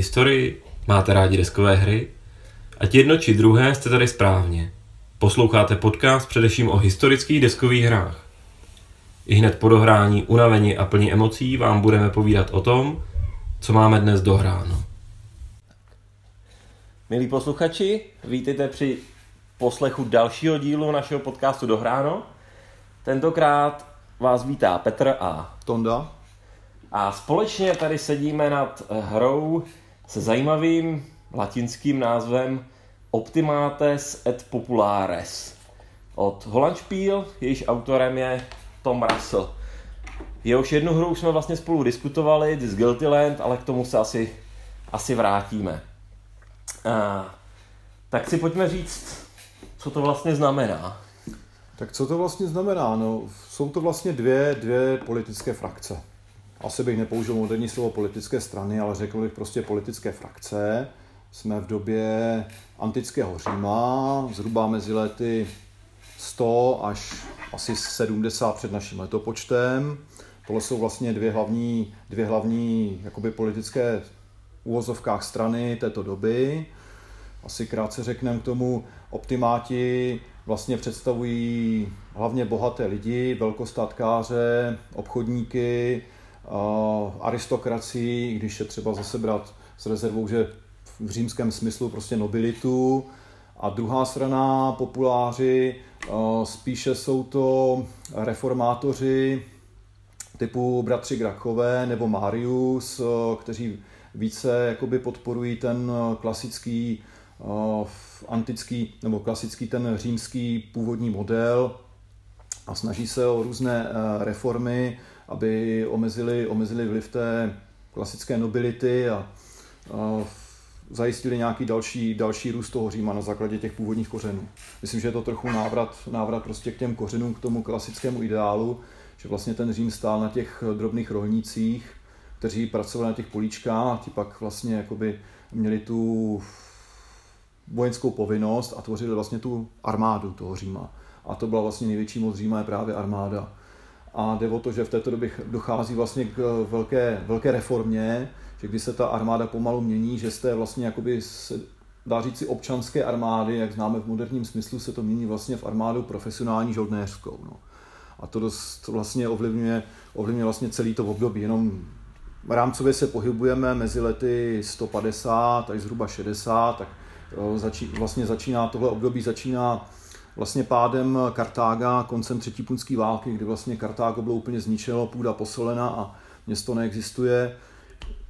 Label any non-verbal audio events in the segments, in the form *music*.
Máte rádi historii? Máte rádi deskové hry? Ať jedno či druhé jste tady správně. Posloucháte podcast především o historických deskových hrách. I hned po dohrání, unavení a plní emocí vám budeme povídat o tom, co máme dnes dohráno. Milí posluchači, vítejte při poslechu dalšího dílu našeho podcastu Dohráno. Tentokrát vás vítá Petr a Tonda. A společně tady sedíme nad hrou se zajímavým latinským názvem Optimates et Populares od Holandspiel, jejíž autorem je Tom Russell. Jehož jednu hru jsme vlastně spolu diskutovali, This Guilty Land, ale k tomu se asi, asi vrátíme. A, tak si pojďme říct, co to vlastně znamená. Tak co to vlastně znamená? No, jsou to vlastně dvě, dvě politické frakce. Asi bych nepoužil moderní slovo politické strany, ale řekl bych prostě politické frakce. Jsme v době antického Říma, zhruba mezi lety 100 až asi 70 před naším letopočtem. Tohle jsou vlastně dvě hlavní, dvě hlavní jakoby politické úvozovkách strany této doby. Asi krátce řekneme k tomu, optimáti vlastně představují hlavně bohaté lidi, velkostatkáře, obchodníky, aristokracii, když je třeba zase brát s rezervou, že v římském smyslu prostě nobilitu. A druhá strana, populáři, spíše jsou to reformátoři typu bratři Grachové nebo Marius, kteří více jakoby podporují ten klasický antický nebo klasický ten římský původní model a snaží se o různé reformy, aby omezili, omezili vliv té klasické nobility a, a zajistili nějaký další, další růst toho Říma na základě těch původních kořenů. Myslím, že je to trochu návrat, návrat prostě k těm kořenům, k tomu klasickému ideálu, že vlastně ten Řím stál na těch drobných rolnících, kteří pracovali na těch políčkách, ti pak vlastně jakoby měli tu vojenskou povinnost a tvořili vlastně tu armádu toho Říma. A to byla vlastně největší moc Říma je právě armáda. A jde o to, že v této době dochází vlastně k velké, velké reformě, že když se ta armáda pomalu mění, že jste vlastně jakoby se, dá říct si občanské armády, jak známe v moderním smyslu, se to mění vlastně v armádu profesionální žoldnéřskou. No. A to dost vlastně ovlivňuje, ovlivňuje vlastně celý to období. Jenom rámcově se pohybujeme mezi lety 150 až zhruba 60, tak začí, vlastně začíná tohle období začíná vlastně pádem Kartága koncem třetí punské války, kdy vlastně Kartágo bylo úplně zničeno, půda posolena a město neexistuje.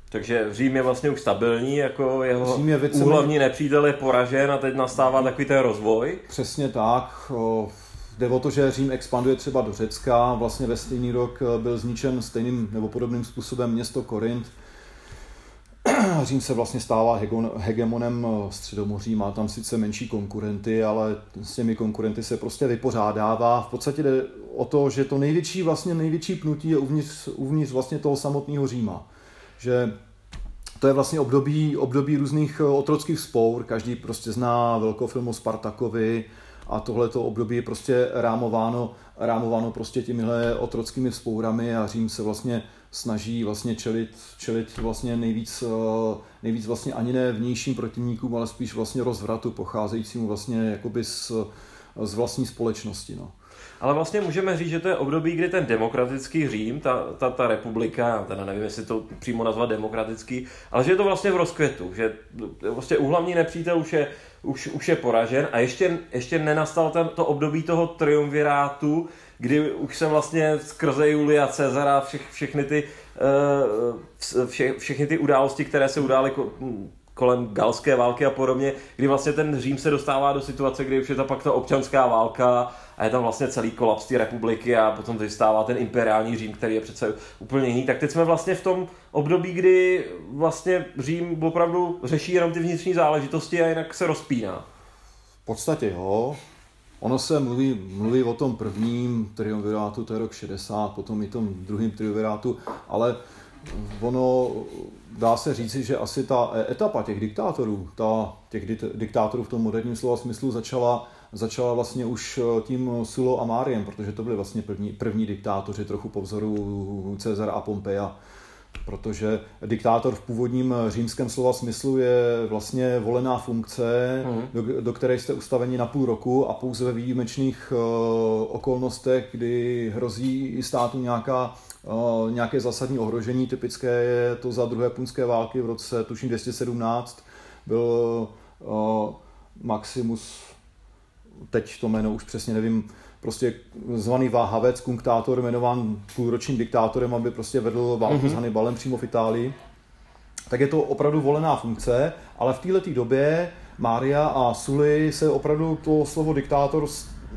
Takže Řím je vlastně už stabilní, jako jeho Řím je více úhlavní nepřítel je poražen a teď nastává takový ten rozvoj. Přesně tak. Jde o to, že Řím expanduje třeba do Řecka. Vlastně ve stejný rok byl zničen stejným nebo podobným způsobem město Korint *clears throat* Řím se vlastně stává hegemonem eh, Středomoří, má tam sice menší konkurenty, ale s těmi konkurenty se prostě vypořádává. V podstatě jde o to, že to největší, vlastně největší pnutí je uvnitř, uvnitř vlastně toho samotného Říma. Že to je vlastně období, období různých eh, otrockých spour, každý prostě zná velkofilm o Spartakovi a tohleto období je prostě rámováno, rámováno prostě těmihle otrockými spourami a Řím se vlastně snaží vlastně čelit, čelit vlastně nejvíc, eh, nejvíc vlastně ani ne vnějším protivníkům, ale spíš vlastně rozvratu pocházejícímu vlastně jakoby z, z vlastní společnosti. No. Ale vlastně můžeme říct, že to je období, kdy ten demokratický Řím, ta, ta, ta republika, teda nevím, jestli to přímo nazvat demokratický, ale že je to vlastně v rozkvětu, že vlastně úhlavní nepřítel už je, už, už je poražen a ještě, ještě nenastal ten, to období toho triumvirátu, kdy už se vlastně skrze Julia Cezara všech, všechny ty eh, vše, všechny ty události, které se udály kolem galské války a podobně, kdy vlastně ten Řím se dostává do situace, kdy už je to pak ta občanská válka a je tam vlastně celý kolaps té republiky a potom vystává ten imperiální Řím, který je přece úplně jiný. Tak teď jsme vlastně v tom období, kdy vlastně Řím opravdu řeší jenom ty vnitřní záležitosti a jinak se rozpíná. V podstatě jo. Ono se mluví, mluví o tom prvním triumvirátu, to je rok 60, potom i tom druhém triumvirátu, ale ono dá se říci, že asi ta etapa těch diktátorů, ta, těch diktátorů v tom moderním slova smyslu začala, začala vlastně už tím Sulo a Máriem, protože to byly vlastně první, první diktátoři trochu po vzoru Cezara a Pompeja protože diktátor v původním římském slova smyslu je vlastně volená funkce, mm. do, do které jste ustaveni na půl roku a pouze ve výjimečných uh, okolnostech, kdy hrozí státu nějaká uh, nějaké zásadní ohrožení. Typické je to za druhé punské války v roce tuším 217 byl uh, Maximus, teď to jméno už přesně nevím, prostě zvaný váhavec, kunktátor, jmenován půlročním diktátorem, aby prostě vedl válku mm-hmm. s Hannibalem přímo v Itálii, tak je to opravdu volená funkce, ale v této době Mária a Sully se opravdu to slovo diktátor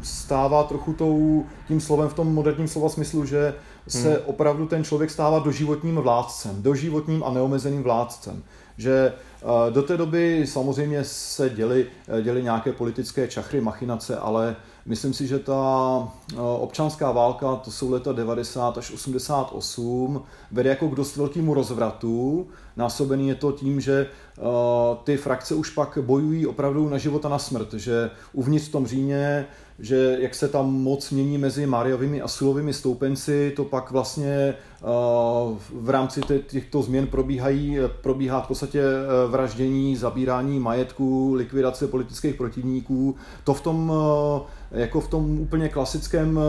stává trochu tou, tím slovem v tom moderním slova smyslu, že se hmm. opravdu ten člověk stává doživotním vládcem, doživotním a neomezeným vládcem. Že eh, do té doby samozřejmě se děly, eh, děly nějaké politické čachry, machinace, ale Myslím si, že ta eh, občanská válka, to jsou leta 90 až 88, vede jako k dost velkému rozvratu. Násobený je to tím, že eh, ty frakce už pak bojují opravdu na život a na smrt, že uvnitř v tom Římě že jak se tam moc mění mezi Mariovými a Sulovými stoupenci, to pak vlastně eh, v rámci těchto změn probíhají, probíhá v podstatě eh, vraždění, zabírání majetku, likvidace politických protivníků. To v tom eh, jako v tom úplně klasickém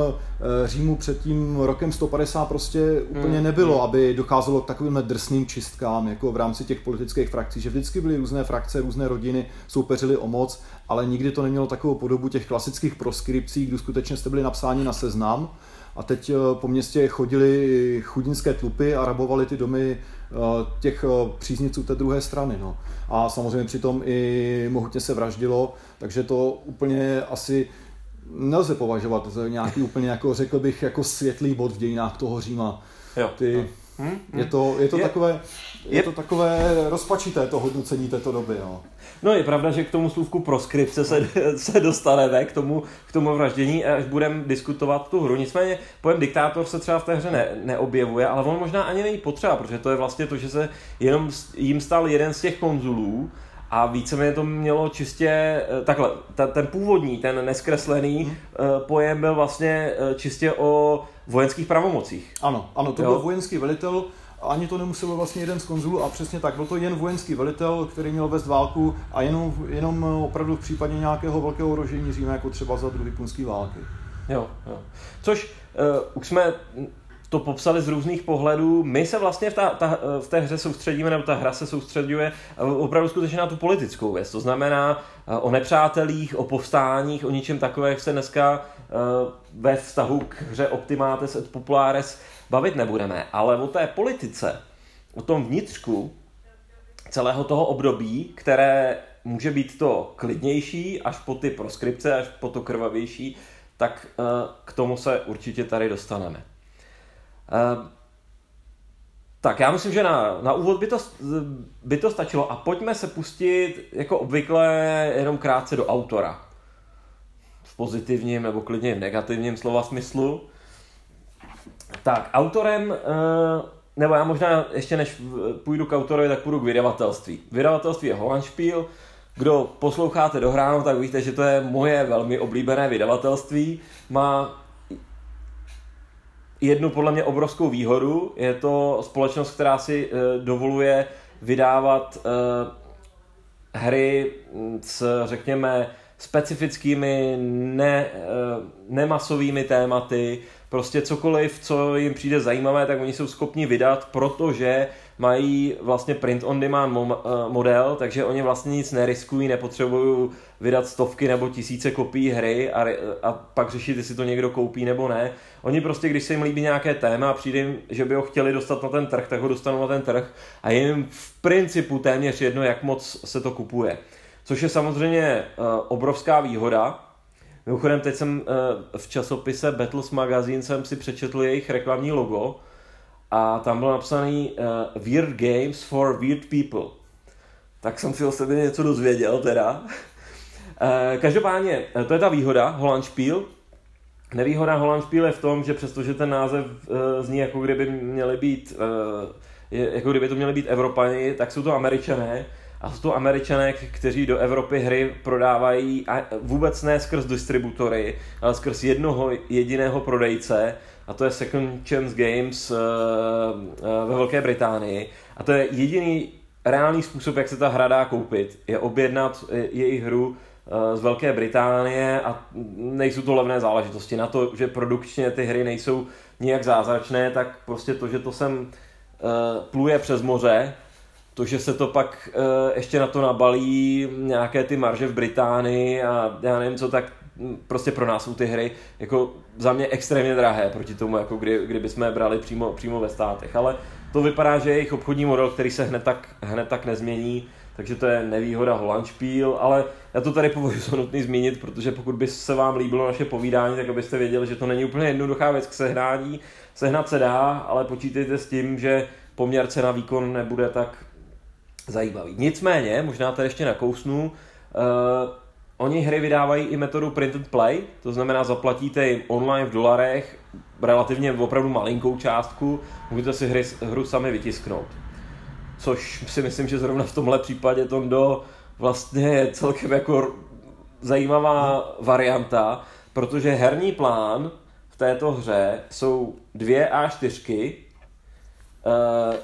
Římu před tím rokem 150 prostě úplně hmm, nebylo, aby docházelo k takovým drsným čistkám, jako v rámci těch politických frakcí, že vždycky byly různé frakce, různé rodiny, soupeřily o moc ale nikdy to nemělo takovou podobu těch klasických proskripcí, kdy skutečně jste byli napsáni na seznam a teď eh, po městě chodili chudinské tlupy a rabovali ty domy eh, těch eh, příznivců té druhé strany. No. A samozřejmě přitom i mohutně se vraždilo, takže to úplně asi nelze považovat za nějaký úplně, jako řekl bych, jako světlý bod v dějinách toho Říma. Jo, ty, jo. Hmm. Je to, je to je, takové, je, je to takové rozpačité to hodnocení této doby. No. No je pravda, že k tomu slůvku proskripce se, *laughs* se dostaneme, k tomu, k tomu vraždění, až budeme diskutovat tu hru. Nicméně pojem diktátor se třeba v té hře ne, neobjevuje, ale on možná ani není potřeba, protože to je vlastně to, že se jenom jim stal jeden z těch konzulů, a víceméně to mělo čistě, eh, takhle, ta, ten původní, ten neskreslený hmm. pojem byl vlastně eh, čistě o vojenských pravomocích. Ano, ano, to jo? byl vojenský velitel, ani to nemusel vlastně jeden z konzulů a přesně tak, byl to jen vojenský velitel, který měl vést válku a jenom, jenom opravdu v případě nějakého velkého ohrožení Říma, jako třeba za druhý punský války. Jo, jo. Což uh, už jsme to popsali z různých pohledů. My se vlastně v, ta, ta, v té hře soustředíme, nebo ta hra se soustředuje opravdu skutečně na tu politickou věc. To znamená eh, o nepřátelích, o povstáních, o ničem takovém se dneska uh, ve vztahu k hře Optimates et Populares bavit nebudeme, ale o té politice, o tom vnitřku celého toho období, které může být to klidnější až po ty proskripce, až po to krvavější, tak k tomu se určitě tady dostaneme. Uh, tak já myslím, že na, na úvod by to, by to stačilo a pojďme se pustit jako obvykle jenom krátce do autora. V pozitivním nebo klidně v negativním slova smyslu. Tak, autorem, uh, nebo já možná ještě než půjdu k autorovi, tak půjdu k vydavatelství. Vydavatelství je Holandspiel. Kdo posloucháte do tak víte, že to je moje velmi oblíbené vydavatelství. Má jednu podle mě obrovskou výhodu. Je to společnost, která si uh, dovoluje vydávat uh, hry s, řekněme, specifickými, ne, uh, nemasovými tématy, prostě cokoliv, co jim přijde zajímavé, tak oni jsou schopni vydat, protože mají vlastně print on demand eh, model, takže oni vlastně nic neriskují, nepotřebují vydat stovky nebo tisíce kopií hry a, a pak řešit, jestli to někdo koupí nebo ne. Oni prostě, když se jim líbí nějaké téma a přijde jim, že by ho chtěli dostat na ten trh, tak ho dostanou na ten trh a jim v principu téměř jedno, jak moc se to kupuje. Což je samozřejmě uh, obrovská výhoda, Mimochodem, teď jsem uh, v časopise Battles Magazine jsem si přečetl jejich reklamní logo a tam bylo napsaný uh, Weird Games for Weird People. Tak jsem si o sebe něco dozvěděl teda. uh, každopádně, to je ta výhoda Holandspiel. Nevýhoda Holandspiel je v tom, že přestože ten název uh, zní jako kdyby měli být uh, jako kdyby to měli být Evropani, tak jsou to Američané a jsou to američané, kteří do Evropy hry prodávají a vůbec ne skrz distributory, ale skrz jednoho jediného prodejce a to je Second Chance Games uh, uh, ve Velké Británii. A to je jediný reálný způsob, jak se ta hra dá koupit, je objednat jejich hru z Velké Británie a nejsou to levné záležitosti. Na to, že produkčně ty hry nejsou nijak zázračné, tak prostě to, že to sem pluje přes moře, to, že se to pak ještě na to nabalí nějaké ty marže v Británii a já nevím co, tak prostě pro nás jsou ty hry jako za mě extrémně drahé proti tomu, jako kdy, kdyby jsme je brali přímo, přímo ve státech. Ale to vypadá, že je jejich obchodní model, který se hned tak, hned tak nezmění, takže to je nevýhoda Holandspiel, ale já to tady považuji za nutný zmínit, protože pokud by se vám líbilo naše povídání, tak abyste věděli, že to není úplně jednoduchá věc k sehnání. Sehnat se dá, ale počítejte s tím, že poměr cena výkon nebude tak zajímavý. Nicméně, možná tady ještě nakousnu, uh, oni hry vydávají i metodu print and play, to znamená zaplatíte jim online v dolarech relativně opravdu malinkou částku, můžete si hry, hru sami vytisknout. Což si myslím, že zrovna v tomhle případě to do vlastně je celkem jako zajímavá varianta, protože herní plán v této hře jsou dvě A4, uh,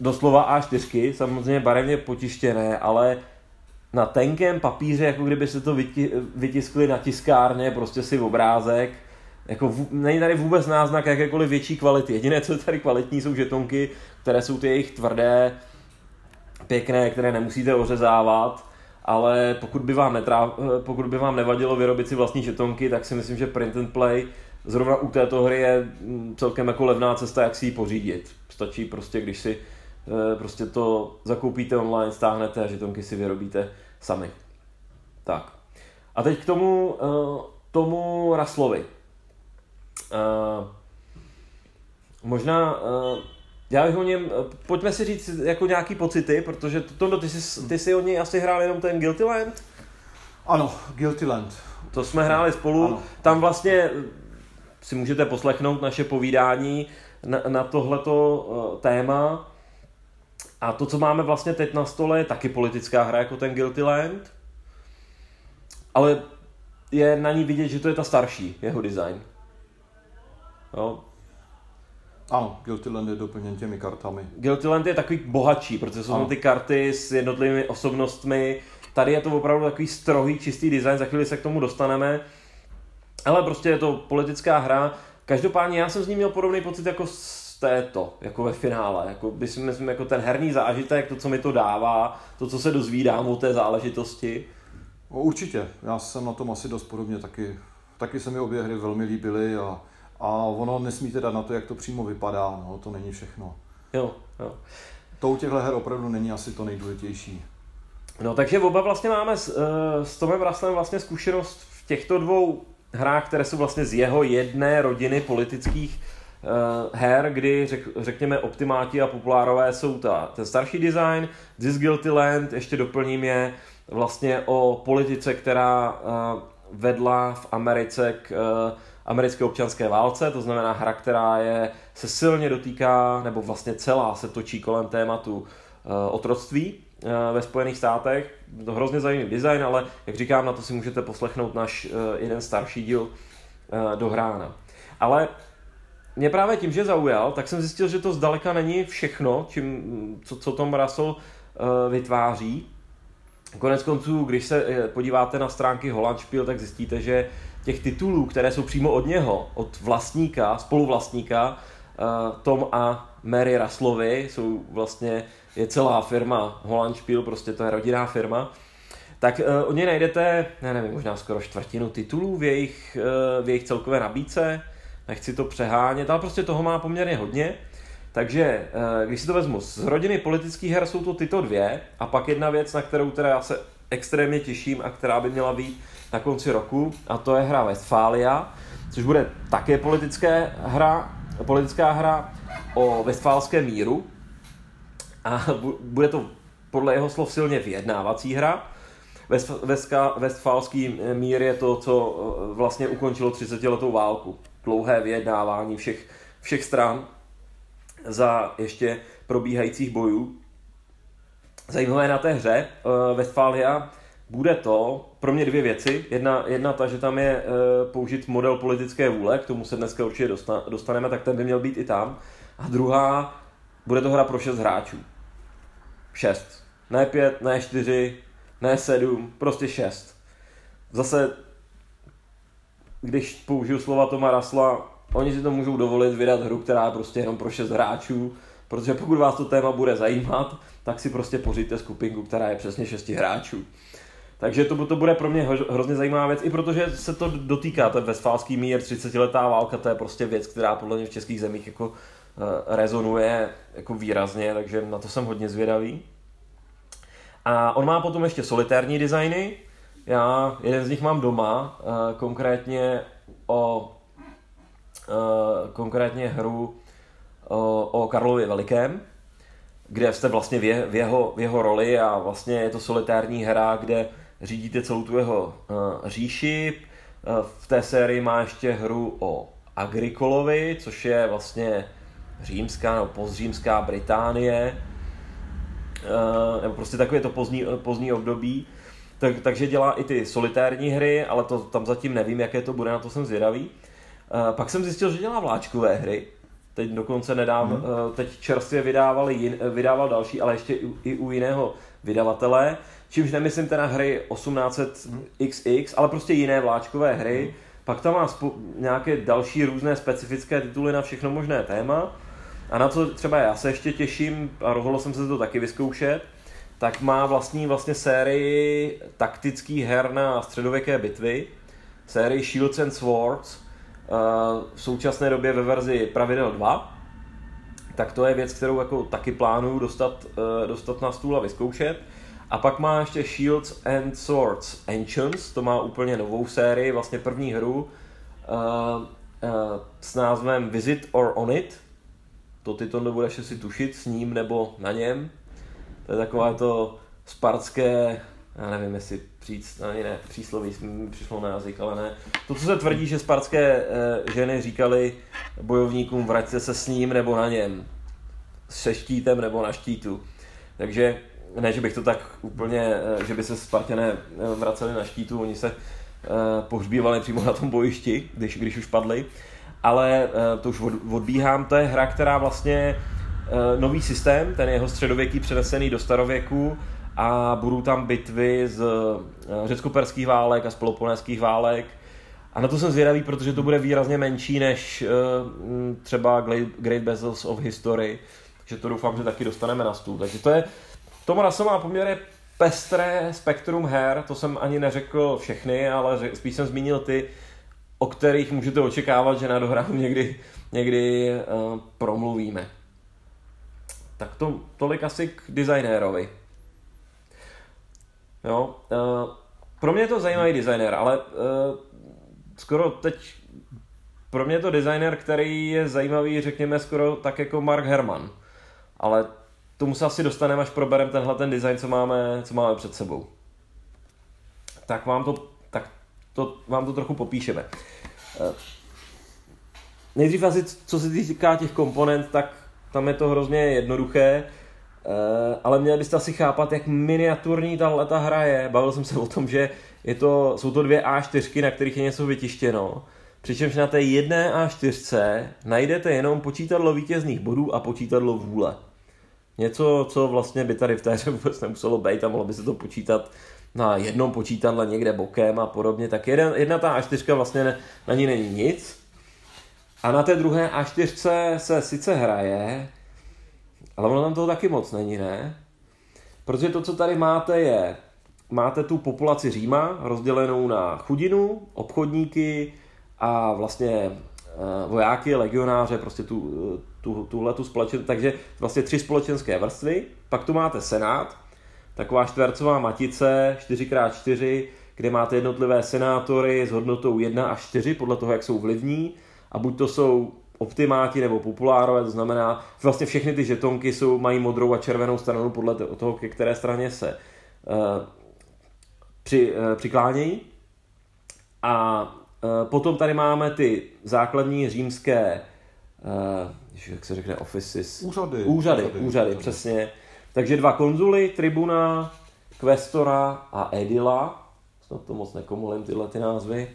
doslova A4, samozřejmě barevně potištěné, ale na tenkém papíře, jako kdyby se to vyti, vytiskli na tiskárně, prostě si obrázek. Jako v, není tady vůbec náznak jakékoliv větší kvality. Jediné, co je tady kvalitní, jsou žetonky, které jsou ty jejich tvrdé, pěkné, které nemusíte ořezávat, ale pokud by vám, netrá, pokud by vám nevadilo vyrobit si vlastní žetonky, tak si myslím, že print and play zrovna u této hry je mm, celkem jako levná cesta, jak si ji pořídit. Stačí prostě, když si prostě to zakoupíte online, stáhnete a žetonky si vyrobíte sami. Tak. A teď k tomu, eh, tomu Raslovi. Eh, možná, já bych o něm, pojďme si říct jako nějaký pocity, protože to, ty jsi, ty jsi o něj asi hrál jenom ten Guilty Land? Ano, Guilty Land. To jsme hráli spolu. Ano. Tam vlastně si můžete poslechnout naše povídání na, na tohleto téma. A to, co máme vlastně teď na stole, je taky politická hra jako ten Guilty Land, ale je na ní vidět, že to je ta starší, jeho design. Jo. Ano, Guilty Land je doplněn těmi kartami. Guilty Land je takový bohatší, protože jsou tam ty karty s jednotlivými osobnostmi. Tady je to opravdu takový strohý, čistý design, za chvíli se k tomu dostaneme. Ale prostě je to politická hra. Každopádně já jsem z ní měl podobný pocit jako s této, jako ve finále. Jako, myslím, myslím, jako ten herní zážitek, to, co mi to dává, to, co se dozvídám o té záležitosti. No, určitě, já jsem na tom asi dost podobně, taky, taky se mi obě hry velmi líbily a, a ono nesmíte dát na to, jak to přímo vypadá, no, to není všechno. Jo, jo. To u těchto her opravdu není asi to nejdůležitější. No takže oba vlastně máme s, uh, s Tomem Raslem vlastně zkušenost v těchto dvou hrách, které jsou vlastně z jeho jedné rodiny politických her, kdy řek, řekněme optimáti a populárové jsou ta, ten starší design, This Guilty Land, ještě doplním je vlastně o politice, která uh, vedla v Americe k uh, americké občanské válce, to znamená hra, která je, se silně dotýká, nebo vlastně celá se točí kolem tématu otroctví ve Spojených státech. To hrozně zajímavý design, ale jak říkám, na to si můžete poslechnout náš jeden starší díl uh, dohrána. Ale mě právě tím, že zaujal, tak jsem zjistil, že to zdaleka není všechno, čím, co, co Tom Russell uh, vytváří. Konec konců, když se eh, podíváte na stránky Holandspiel, tak zjistíte, že těch titulů, které jsou přímo od něho, od vlastníka, spoluvlastníka, uh, Tom a Mary Ruslovi, jsou vlastně, je celá firma Holandspiel, prostě to je rodinná firma, tak uh, o něj najdete, ne, nevím, možná skoro čtvrtinu titulů v jejich, v jejich celkové nabídce nechci to přehánět, ale prostě toho má poměrně hodně. Takže eh, když si to vezmu, z rodiny politických her jsou to tyto dvě a pak jedna věc, na kterou teda já se extrémně těším a která by měla být na konci roku a to je hra Westfalia, což bude také politické hra, politická hra o westfálském míru a bude to podle jeho slov silně vyjednávací hra. Westfálský mír je to, co eh, vlastně ukončilo 30 letou válku dlouhé vyjednávání všech, všech stran za ještě probíhajících bojů. Zajímavé na té hře uh, Westfalia bude to pro mě dvě věci. Jedna, jedna ta, že tam je e, použit model politické vůle, k tomu se dneska určitě dostaneme, tak ten by měl být i tam. A druhá, bude to hra pro šest hráčů. Šest. Ne pět, ne čtyři, ne sedm, prostě šest. Zase, když použiju slova Toma Rasla, oni si to můžou dovolit vydat hru, která je prostě jenom pro šest hráčů, protože pokud vás to téma bude zajímat, tak si prostě pořiďte skupinku, která je přesně šesti hráčů. Takže to, to bude pro mě hrozně zajímavá věc, i protože se to dotýká, ten Westfálský mír, 30-letá válka, to je prostě věc, která podle mě v českých zemích jako uh, rezonuje jako výrazně, takže na to jsem hodně zvědavý. A on má potom ještě solitérní designy, já jeden z nich mám doma, uh, konkrétně o uh, konkrétně hru o, o Karlově Velikém, kde jste vlastně v, je, v, jeho, v jeho roli a vlastně je to solitární hra, kde řídíte celou tu jeho říši. V té sérii má ještě hru o Agrikolovi, což je vlastně římská nebo pozřímská Británie, nebo prostě takové to pozdní, pozdní období. Tak, takže dělá i ty solitární hry, ale to tam zatím nevím, jaké to bude, na to jsem zvědavý. Uh, pak jsem zjistil, že dělá vláčkové hry, teď dokonce nedám, hmm. teď čerstvě vydávali jin, vydával další, ale ještě i u jiného vydavatele. Čímž nemyslím teda hry 1800XX, ale prostě jiné vláčkové hry. Hmm. Pak tam má spo- nějaké další různé specifické tituly na všechno možné téma. A na co třeba já se ještě těším, a rozhodl jsem se to taky vyzkoušet, tak má vlastní vlastně sérii taktických her na středověké bitvy, sérii Shields and Swords, eh, v současné době ve verzi pravidel 2, tak to je věc, kterou jako taky plánuju dostat, eh, dostat na stůl a vyzkoušet. A pak má ještě Shields and Swords Ancients, to má úplně novou sérii, vlastně první hru uh, s názvem Visit or On It. To ty to nebudeš si tušit s ním nebo na něm. To je takové to spartské, já nevím, jestli příc, ani ne, přísloví mi přišlo na jazyk, ale ne. To, co se tvrdí, že spartské uh, ženy říkali bojovníkům, vraťte se s ním nebo na něm. Se štítem nebo na štítu. Takže ne, že bych to tak úplně, eh, že by se Spartané eh, vraceli na štítu, oni se eh, pohřbívali přímo na tom bojišti, když, když už padli, ale to už odbíhám, to je hra, která vlastně nový systém, ten jeho středověký přenesený do starověku a budou tam bitvy z řecko-perských válek a z peloponeských válek, a na to jsem zvědavý, protože to bude výrazně menší než uh, třeba Great Battles of History, takže to doufám, že taky dostaneme na stůl. Takže to je Tom Russell má poměrně pestré spektrum her, to jsem ani neřekl všechny, ale spíš jsem zmínil ty, o kterých můžete očekávat, že na dohránu někdy, někdy uh, promluvíme. Tak to, tolik asi k designérovi. Jo, uh, pro mě je to zajímavý designer, ale uh, skoro teď pro mě je to designer, který je zajímavý, řekněme, skoro tak jako Mark Herman. Ale tomu se asi dostaneme, až probereme tenhle ten design, co máme, co máme před sebou. Tak vám to, tak to, vám to trochu popíšeme. Eh, nejdřív asi, co se týká těch komponent, tak tam je to hrozně jednoduché, eh, ale měli byste asi chápat, jak miniaturní tahle ta hra je. Bavil jsem se o tom, že je to, jsou to dvě A4, na kterých je něco vytištěno. Přičemž na té jedné A4 najdete jenom počítadlo vítězných bodů a počítadlo vůle. Něco, co vlastně by tady v té hře vůbec nemuselo být a mohlo by se to počítat na jednom počítadle někde bokem a podobně, tak jeden, jedna ta A4 vlastně ne, na ní není nic. A na té druhé A4 se sice hraje, ale ono tam toho taky moc není, ne? Protože to, co tady máte, je, máte tu populaci Říma rozdělenou na chudinu, obchodníky a vlastně eh, vojáky, legionáře, prostě tu, tu, tuhle tu společen, takže vlastně tři společenské vrstvy, pak tu máte senát, taková čtvercová matice 4x4, kde máte jednotlivé senátory s hodnotou 1 až 4 podle toho, jak jsou vlivní a buď to jsou optimáti nebo populárové, to znamená, vlastně všechny ty žetonky jsou, mají modrou a červenou stranu podle toho, ke které straně se uh, při, uh, přiklánějí. A uh, potom tady máme ty základní římské uh, jak se řekne, offices. Úřady. Úřady, úřady, úřady, přesně. Takže dva konzuly, tribuna, Questora a Edila. Snad to moc nekomulím tyhle ty názvy.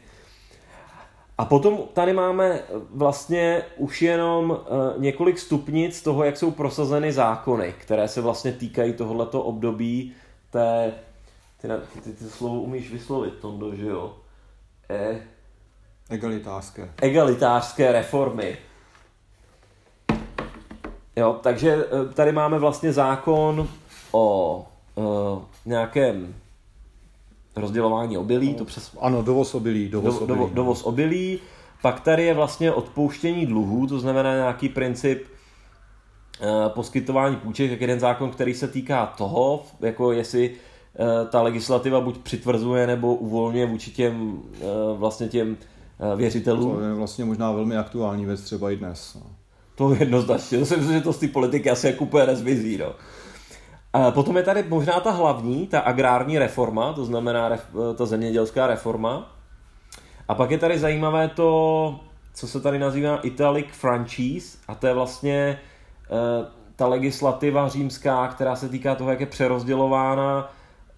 A potom tady máme vlastně už jenom uh, několik stupnic toho, jak jsou prosazeny zákony, které se vlastně týkají tohoto období té, ty, ty, ty, ty slovo umíš vyslovit, Tondo, že jo? E, Egalitářské. egalitářské reformy. Jo, takže eh, tady máme vlastně zákon o uh, nějakém rozdělování obilí, to přes... Ano, dovoz obilí, dovoz do, obilí. do, dovoz obilí. Pak tady je vlastně odpouštění dluhů, to znamená nějaký princip uh, poskytování půjček, jak jeden zákon, který se týká toho, jako jestli uh, ta legislativa buď přitvrzuje nebo uvolňuje vůči těm uh, vlastně těm věřitelům. To je vlastně možná velmi aktuální věc třeba i dnes. No. To jednoznačně, to si myslím, že to z té politiky asi jako úplně nezmizí. No. A potom je tady možná ta hlavní, ta agrární reforma, to znamená ref, ta zemědělská reforma. A pak je tady zajímavé to, co se tady nazývá Italic Franchise, a to je vlastně e, ta legislativa římská, která se týká toho, jak je přerozdělována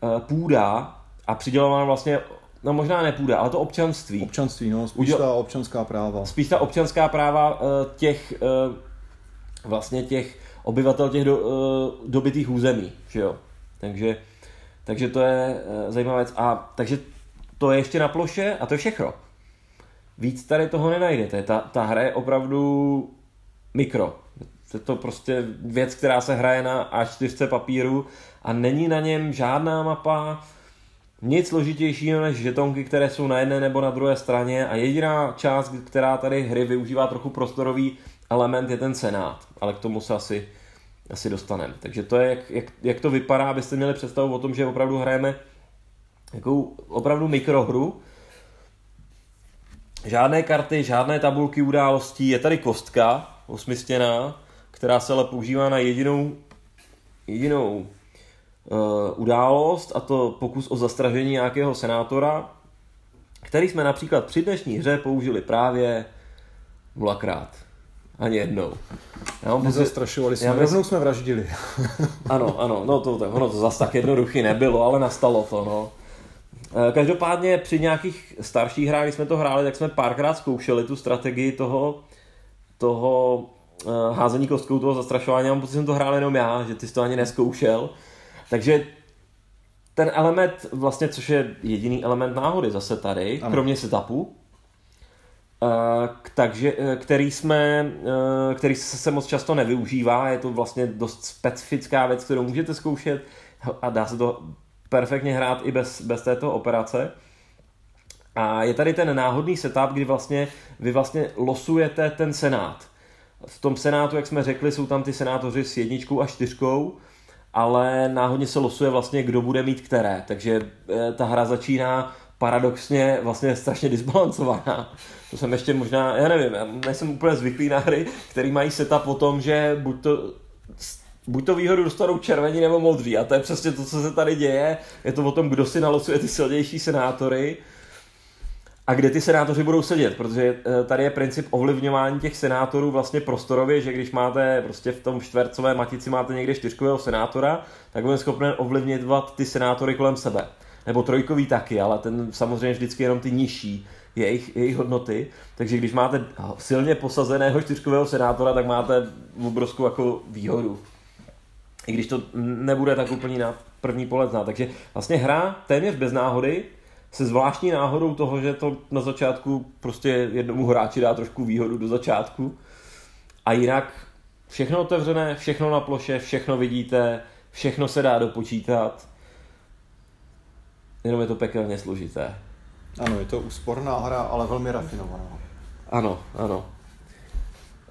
e, půda a přidělována vlastně, no možná ne půda, ale to občanství. Občanství, no, spíš Uděl- ta občanská práva. Spíš ta občanská práva e, těch, vlastně těch obyvatel těch do, uh, dobytých území, že jo. Takže, takže to je uh, zajímavá věc. A takže to je ještě na ploše a to je všechno. Víc tady toho nenajdete. Ta, ta hra je opravdu mikro. Je to prostě věc, která se hraje na A4 papíru a není na něm žádná mapa, nic složitějšího než žetonky, které jsou na jedné nebo na druhé straně a jediná část, která tady hry využívá trochu prostorový element je ten senát, ale k tomu se asi, asi dostaneme. Takže to je, jak, jak, jak to vypadá, abyste měli představu o tom, že opravdu hrajeme jakou opravdu mikrohru. Žádné karty, žádné tabulky událostí, je tady kostka osmistěná, která se ale používá na jedinou, jedinou uh, událost, a to pokus o zastražení nějakého senátora, který jsme například při dnešní hře použili právě nulakrát. Ani jednou. Já mám pocit- Nezastrašovali jsme, já rovnou jsme vraždili. *laughs* ano, ano, no to, tak, ono to zas tak jednoduchý nebylo, ale nastalo to, no. Eh, Každopádně při nějakých starších hrách, když jsme to hráli, tak jsme párkrát zkoušeli tu strategii toho, toho uh, házení kostkou, toho zastrašování. Já mám pocit, že jsem to hrál jenom já, že ty jsi to ani neskoušel. Takže ten element, vlastně, což je jediný element náhody zase tady, Ano. kromě setupu, eh, takže, eh, který jsme, eh, který se moc často nevyužívá, je to vlastně dost specifická věc, kterou můžete zkoušet a dá se to perfektně hrát i bez, bez této operace. A je tady ten náhodný setup, kdy vlastně vy vlastně losujete ten senát. V tom senátu, jak jsme řekli, jsou tam ty senátoři s jedničkou a čtyřkou, ale náhodně se losuje vlastně, kdo bude mít které. Takže eh, ta hra začíná paradoxně vlastně strašně disbalancovaná. To jsem ještě možná, já nevím, já nejsem úplně zvyklý na hry, který mají setup o tom, že buď to buď to výhodu dostanou červení nebo modří. A to je přesně to, co se tady děje. Je to o tom, kdo si nalosuje ty silnější senátory a kde ty senátoři budou sedět, protože eh, tady je princip ovlivňování těch senátorů vlastně prostorově, že když máte prostě v tom čtvercové matici máte někde čtyřkového senátora, tak je schopen ovlivňovat ty senátory kolem sebe. Nebo trojkový taky, ale ten samozřejmě vždycky jenom ty nižší jejich, jejich hodnoty. Takže když máte silně posazeného čtyřkového senátora, tak máte obrovskou jako výhodu. I když to nebude tak úplně na první pohled znát. Takže vlastně hra téměř bez náhody, se zvláštní náhodou toho, že to na začátku prostě jednomu hráči dá trošku výhodu do začátku. A jinak všechno otevřené, všechno na ploše, všechno vidíte, všechno se dá dopočítat. Jenom je to pekelně složité. Ano, je to úsporná hra, ale velmi rafinovaná. Ano, ano.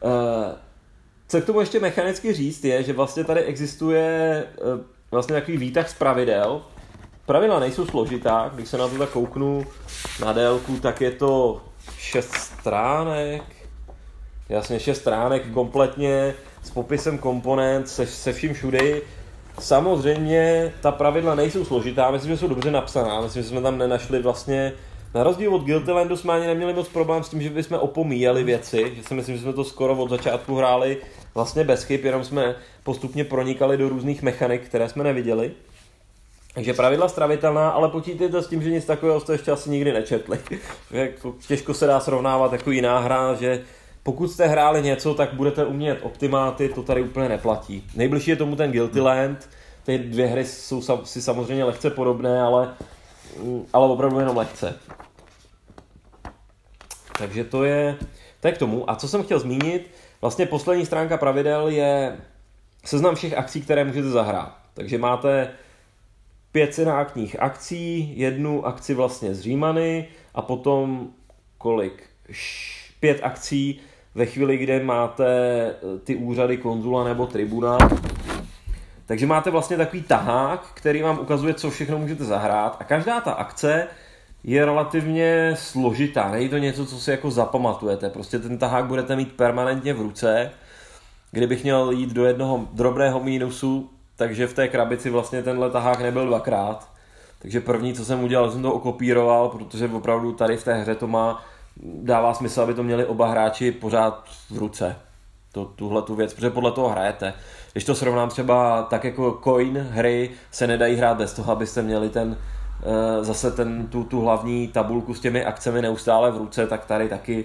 Uh, co k tomu ještě mechanicky říct je, že vlastně tady existuje uh, vlastně takový výtah z pravidel. Pravidla nejsou složitá, když se na to tak kouknu na délku, tak je to šest stránek. Jasně, šest stránek kompletně s popisem komponent, se, se vším všudy. Samozřejmě ta pravidla nejsou složitá, myslím, že jsou dobře napsaná, myslím, že jsme tam nenašli vlastně na rozdíl od Guilty Landu jsme ani neměli moc problém s tím, že bychom opomíjeli věci, že si myslím, že jsme to skoro od začátku hráli vlastně bez chyb, jenom jsme postupně pronikali do různých mechanik, které jsme neviděli. Takže pravidla stravitelná, ale počítejte s tím, že nic takového jste ještě asi nikdy nečetli. *laughs* Jako těžko se dá srovnávat jako jiná hra, že pokud jste hráli něco, tak budete umět optimáty, to tady úplně neplatí. Nejbližší je tomu ten Guilty Land, ty dvě hry jsou si samozřejmě lehce podobné, ale, ale opravdu jenom lehce. Takže to je, to je k tomu. A co jsem chtěl zmínit, vlastně poslední stránka pravidel je seznam všech akcí, které můžete zahrát. Takže máte pět senátních akcí, jednu akci vlastně z Římany a potom kolik? Pět akcí ve chvíli, kde máte eh, ty úřady konzula nebo tribuna. Takže máte vlastně takový tahák, který vám ukazuje, co všechno můžete zahrát a každá ta akce je relativně složitá. Není to něco, co si jako zapamatujete. Prostě ten tahák budete mít permanentně v ruce. Kdybych měl jít do jednoho drobného mínusu, takže v té krabici vlastně tenhle tahák nebyl dvakrát. Takže první, co jsem udělal, jsem to okopíroval, protože opravdu tady v té hře to má, dává smysl, aby to měli oba hráči pořád v ruce. To, tuhle tu věc, protože podle toho hrajete. Když to srovnám třeba tak jako coin hry se nedají hrát bez toho, abyste měli ten eh, zase ten, tu, tu hlavní tabulku s těmi akcemi neustále v ruce, tak tady taky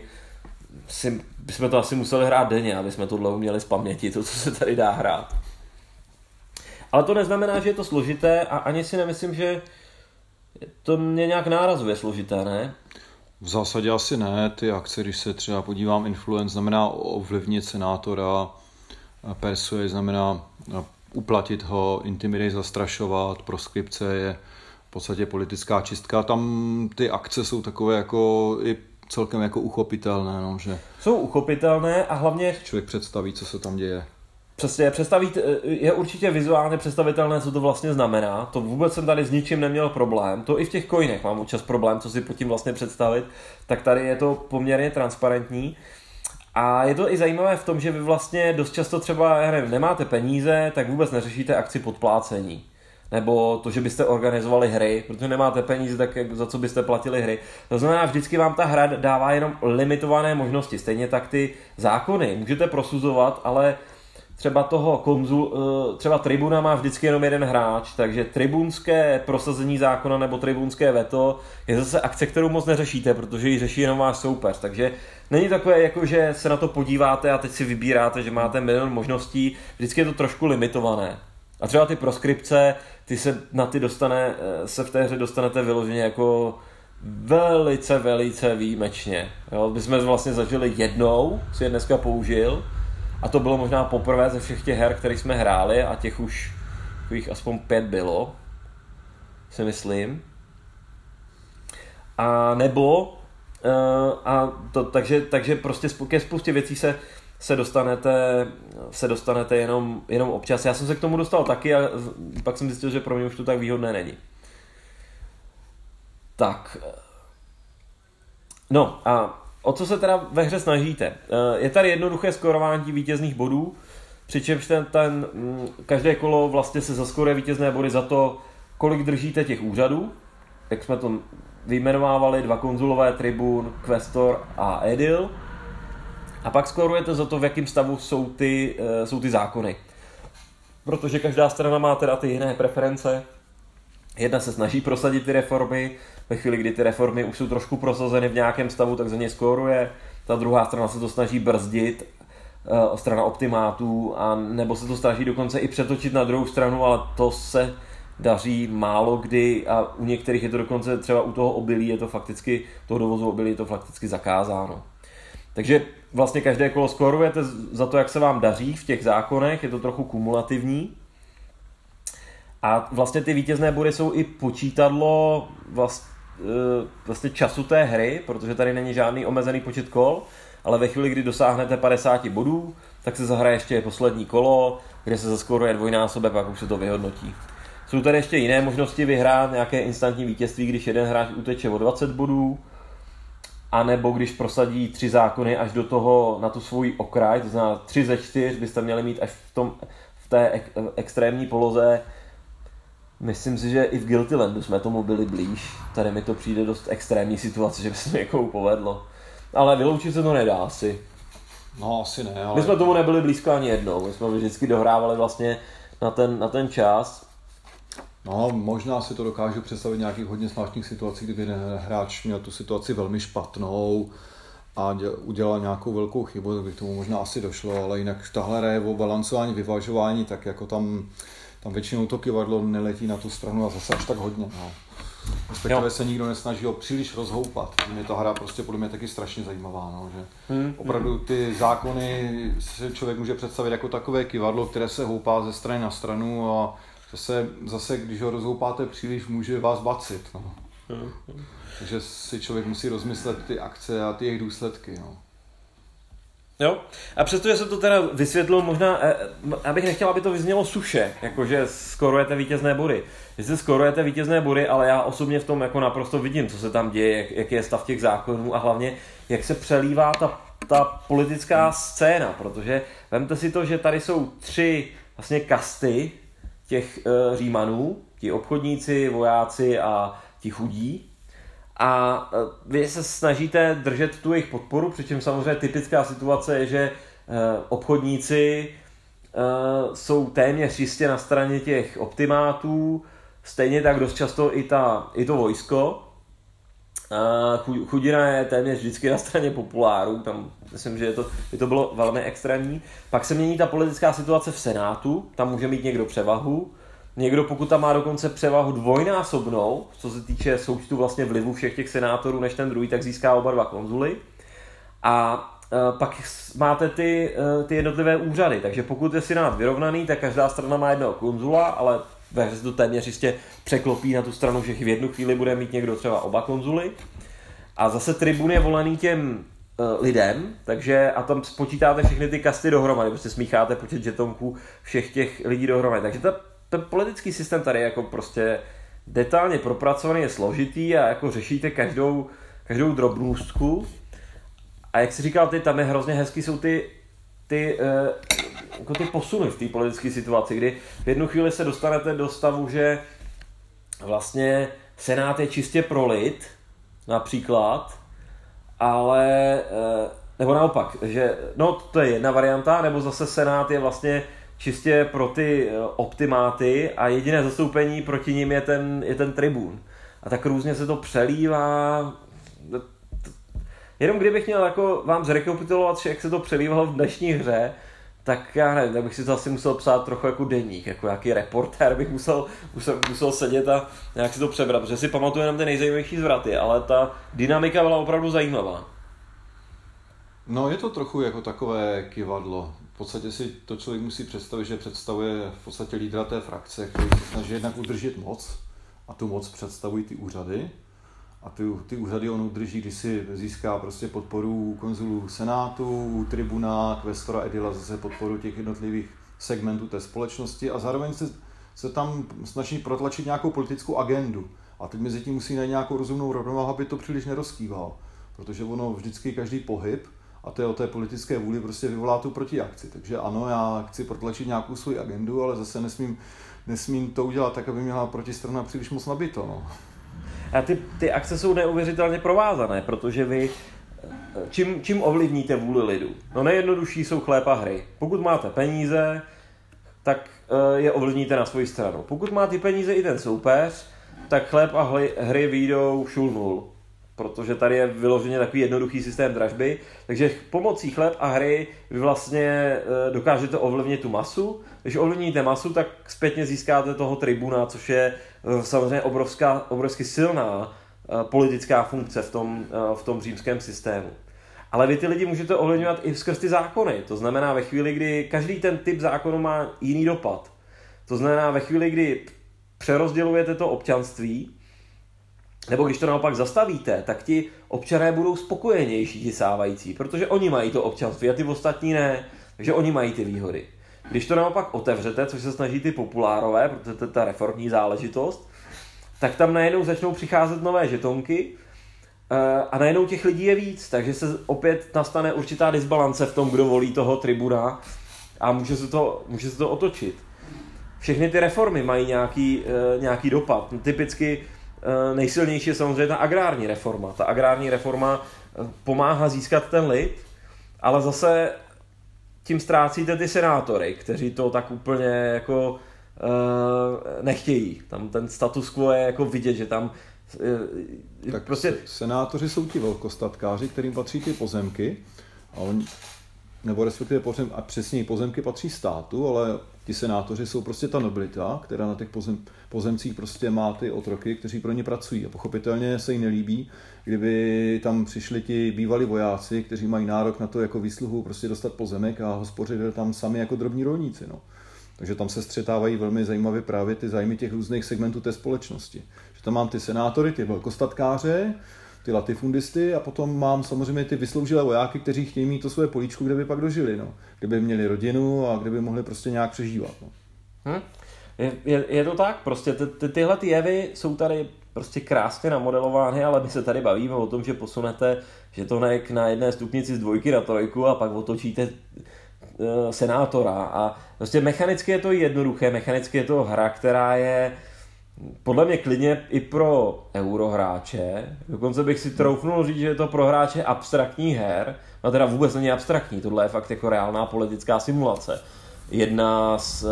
si, bychom to asi museli hrát denně, aby jsme tohle uměli z paměti, to, co se tady dá hrát. Ale to neznamená, že je to složité a ani si nemyslím, že to mě nějak nárazuje složité, ne? V zásadě asi ne. Ty akce, když se třeba podívám, influence znamená ovlivnit senátora, persuade znamená uplatit ho, intimidate zastrašovat, proskripce je v podstatě politická čistka. Tam ty akce jsou takové jako i celkem jako uchopitelné. No, že jsou uchopitelné a hlavně... Člověk představí, co se tam děje. Přesně, představit, eh, je určitě vizuálně představitelné, co to vlastně znamená. To vůbec jsem tady s ničím neměl problém. To i v těch coinech mám občas problém, co si pod tím vlastně představit. Tak tady je to poměrně transparentní. A je to i zajímavé v tom, že vy vlastně dost často třeba, já nevím, nemáte peníze, tak vůbec neřešíte akci podplácení. Nebo to, že byste organizovali hry, protože nemáte peníze, tak za co byste platili hry. To znamená, vždycky vám ta hra dává jenom limitované možnosti. Stejně tak ty zákony můžete prosuzovat, ale třeba toho konzul, eh, třeba tribuna má vždycky jenom jeden hráč, takže tribunské prosazení zákona nebo tribunské veto je zase akce, kterou moc neřešíte, protože ji řeší jenom váš soupeř. Takže není takové, jako že se na to podíváte a teď si vybíráte, že máte milion možností, vždycky je to trošku limitované. A třeba ty proskripce, ty se na ty dostane, eh, se v té hře dostanete vyloženě jako velice, velice výjimečně. Jo? My jsme vlastně zažili jednou, si je dneska použil, a to bylo možná poprvé ze všech těch her, které jsme hráli a těch už jich aspoň pět bylo, si myslím. A nebo, uh, a to, takže, takže prostě ke spoustě věcí se, se dostanete, se dostanete jenom, jenom občas. Já jsem se k tomu dostal taky a pak jsem zjistil, že pro mě už to tak výhodné není. Tak. No a o co se teda ve hře snažíte? Eh, je tady jednoduché skorování vítězných bodů, přičemž ten, ten mm, každé kolo vlastně se zaskoruje vítězné body za to, kolik držíte těch úřadů, jak jsme to vyjmenovávali, dva konzulové, tribun, questor a edil. A pak skorujete za to, v jakém stavu jsou ty, eh, jsou ty zákony. Protože každá strana má teda ty jiné preference. Jedna se snaží prosadit ty reformy, ve chvíli, kdy ty reformy už jsou trošku prosazeny v nějakém stavu, tak za ně skóruje. Ta druhá strana se to snaží brzdit, uh, strana optimátů, a nebo se to snaží dokonce i přetočit na druhou stranu, ale to se daří málo kdy a u některých je to dokonce třeba u toho obilí je to fakticky, toho dovozu obilí je to fakticky zakázáno. Takže vlastně každé kolo skórujete za to, jak se vám daří v těch zákonech, je to trochu kumulativní. A vlastně ty vítězné body jsou i počítadlo vlastně Eh, vlastně času té hry, protože tady není žádný omezený počet kol, ale ve chvíli, kdy dosáhnete 50 bodů, tak se zahraje ještě poslední kolo, kde se zaskoruje dvojnásobek, pak už se to vyhodnotí. Jsou tady ještě jiné možnosti vyhrát nějaké instantní vítězství, když jeden hráč uteče o 20 bodů, a nebo když prosadí tři zákony až do toho na tu svůj okraj, to znamená tři ze čtyř byste měli mít až v, tom, v té ek, extrémní poloze Myslím si, že i v Guilty Landu jsme tomu byli blíž. Tady mi to přijde dost extrémní situace, že by se to někomu povedlo. Ale vyloučit se to nedá asi. No, asi ne, ale... My jsme tomu nebyli blízko ani jednou. My jsme vždycky dohrávali vlastně na ten, na ten čas. No, možná si to dokážu představit v nějakých hodně zvláštních situacích, kdyby hráč měl tu situaci velmi špatnou a udělal nějakou velkou chybu, tak by k tomu možná asi došlo, ale jinak tahle hra je o balancování, vyvažování, tak jako tam, tam většinou to kivadlo neletí na tu stranu a zase až tak hodně. No. Respektive jo. se nikdo nesnaží ho příliš rozhoupat. Mě ta hra prostě podle mě taky strašně zajímavá, no, že hmm. opravdu ty zákony si člověk může představit jako takové kivadlo, které se houpá ze strany na stranu a zase, zase když ho rozhoupáte příliš, může vás bacit. No. Hmm. Takže si člověk musí rozmyslet ty akce a ty jejich důsledky. No. Jo, a přestože se to teda vysvětlil možná, abych nechtěl, aby to vyznělo suše, jakože skorujete vítězné body. Vy se skorujete vítězné body, ale já osobně v tom jako naprosto vidím, co se tam děje, jak, jaký je stav těch zákonů a hlavně, jak se přelívá ta, ta politická scéna, protože vemte si to, že tady jsou tři vlastně kasty těch e, římanů, ti obchodníci, vojáci a ti chudí, a e, vy se snažíte držet tu jejich podporu, přičem samozřejmě typická situace je, že e, obchodníci e, jsou téměř jistě na straně těch optimátů, stejně tak dost často i, ta, i to vojsko. Chudina je téměř vždycky na straně populárů, tam myslím, že je to, by to bylo velmi extrémní. Pak se mění ta politická situace v Senátu, tam může mít někdo převahu, Někdo, pokud tam má dokonce převahu dvojnásobnou, co se týče součtu vlastně vlivu všech těch senátorů než ten druhý, tak získá oba dva konzuly. A e, pak máte ty, e, ty jednotlivé úřady, takže pokud je senát vyrovnaný, tak každá strana má jednoho konzula, ale ve hře to téměř jistě překlopí na tu stranu, že v jednu chvíli bude mít někdo třeba oba konzuly. A zase tribun je volený těm e, lidem, takže a tam spočítáte všechny ty kasty dohromady, prostě smícháte počet žetonků všech těch lidí dohromady. Takže ta ten politický systém tady je jako prostě detailně propracovaný, je složitý a jako řešíte každou, každou drobnůstku. A jak jsi říkal ty, tam je hrozně hezký, jsou ty, ty, uh, jako ty posuny v té politické situaci, kdy v jednu chvíli se dostanete do stavu, že vlastně Senát je čistě pro lid, například, ale, uh, nebo naopak, že, no to je jedna varianta, nebo zase Senát je vlastně čistě pro ty eh, optimáty a jediné zastoupení proti ním je ten, je ten tribun. A tak různě se to přelívá. Jenom kdybych měl jako vám zrekapitulovat, jak se to přelívalo v dnešní hře, tak já nevím, tak bych si to asi musel psát trochu jako deník, jako jaký reportér bych musel, musel, musel sedět a nějak si to přebrat, protože si pamatuju jenom ty nejzajímavější zvraty, ale ta dynamika byla opravdu zajímavá. No je to trochu jako takové kivadlo podstatě si to člověk musí představit, že představuje v podstatě lídra té frakce, který se snaží jednak udržet moc a tu moc představují ty úřady a ty, ty úřady on udrží, když si získá prostě podporu konzulů senátu, tribuna, kvestora Edila, zase podporu těch jednotlivých segmentů té společnosti a zároveň se, se tam snaží protlačit nějakou politickou agendu. A teď mezi tím musí najít nějakou rozumnou rovnováhu, aby to příliš nerozkýval. Protože ono vždycky každý pohyb a to je o té politické vůli prostě vyvolá tu protiakci. Takže ano, já chci protlačit nějakou svou agendu, ale zase nesmím, nesmím to udělat tak, aby měla protistrana příliš moc nabito. No. A ty, ty akce jsou neuvěřitelně provázané, protože vy čím, čím ovlivníte vůli lidu? No nejjednodušší jsou chléb a hry. Pokud máte peníze, tak eh, je ovlivníte na svoji stranu. Pokud má ty peníze i ten soupeř, tak chléb a hry výjdou šul nul protože tady je vyloženě takový jednoduchý systém dražby, takže pomocí chleb a hry vy vlastně eh, dokážete ovlivnit tu masu. Když ovlivníte masu, tak zpětně získáte toho tribuna, což je eh, samozřejmě obrovská, obrovsky silná eh, politická funkce v tom, v tom římském systému. Ale vy ty lidi můžete ovlivňovat i skrz ty zákony. To znamená ve chvíli, kdy každý ten typ zákonu má jiný dopad. To znamená ve chvíli, kdy přerozdělujete to občanství, nebo když to naopak zastavíte, tak ti občané budou spokojenější, ti sávající, protože oni mají to občanství a ty ostatní ne, takže oni mají ty výhody. Když to naopak otevřete, což se snaží ty populárové, protože to je ta reformní záležitost, tak tam najednou začnou přicházet nové žetonky eh, a najednou těch lidí je víc, takže se opět nastane určitá disbalance v tom, kdo volí toho tribuna a může se to, může se to otočit. Všechny ty reformy mají nějaký, eh, nějaký dopad. Typicky nejsilnější je samozřejmě ta agrární reforma. Ta agrární reforma eh, pomáhá získat ten lid, ale zase tím ztrácíte ty senátory, kteří to tak úplně jako nechtějí. Tam ten status quo je jako vidět, že tam tak prostě... senátoři jsou ti velkostatkáři, kterým patří ty pozemky a oni, nebo respektive pozem, a přesněji pozemky patří státu, ale ti senátoři jsou prostě ta nobilita, která na těch pozem, pozemcích prostě má ty otroky, kteří pro ně pracují. A pochopitelně se jí nelíbí, kdyby tam přišli ti bývalí vojáci, kteří mají nárok na to jako výsluhu prostě dostat pozemek a hospodřit tam sami jako drobní rolníci. No. Takže tam se střetávají velmi zajímavé právě ty zájmy těch různých segmentů té společnosti. Že tam mám ty senátory, ty velkostatkáře, ty latifundisty a potom mám samozřejmě ty vysloužilé vojáky, kteří chtějí mít to své políčku, kde by pak dožili, no. kde by měli rodinu a kde by mohli prostě nějak přežívat. No. Hmm. Je, je, je, to tak, prostě ty, ty, tyhle ty jevy jsou tady prostě krásně namodelovány, ale my se tady bavíme o tom, že posunete že to nek na jedné stupnici z dvojky na trojku a pak otočíte uh, senátora a prostě mechanicky je to jednoduché, mechanicky je to hra, která je podle mě klidně i pro eurohráče, dokonce bych si troufnul říct, že je to pro hráče abstraktní her, no teda vůbec není abstraktní, tohle je fakt jako reálná politická simulace. Jedna z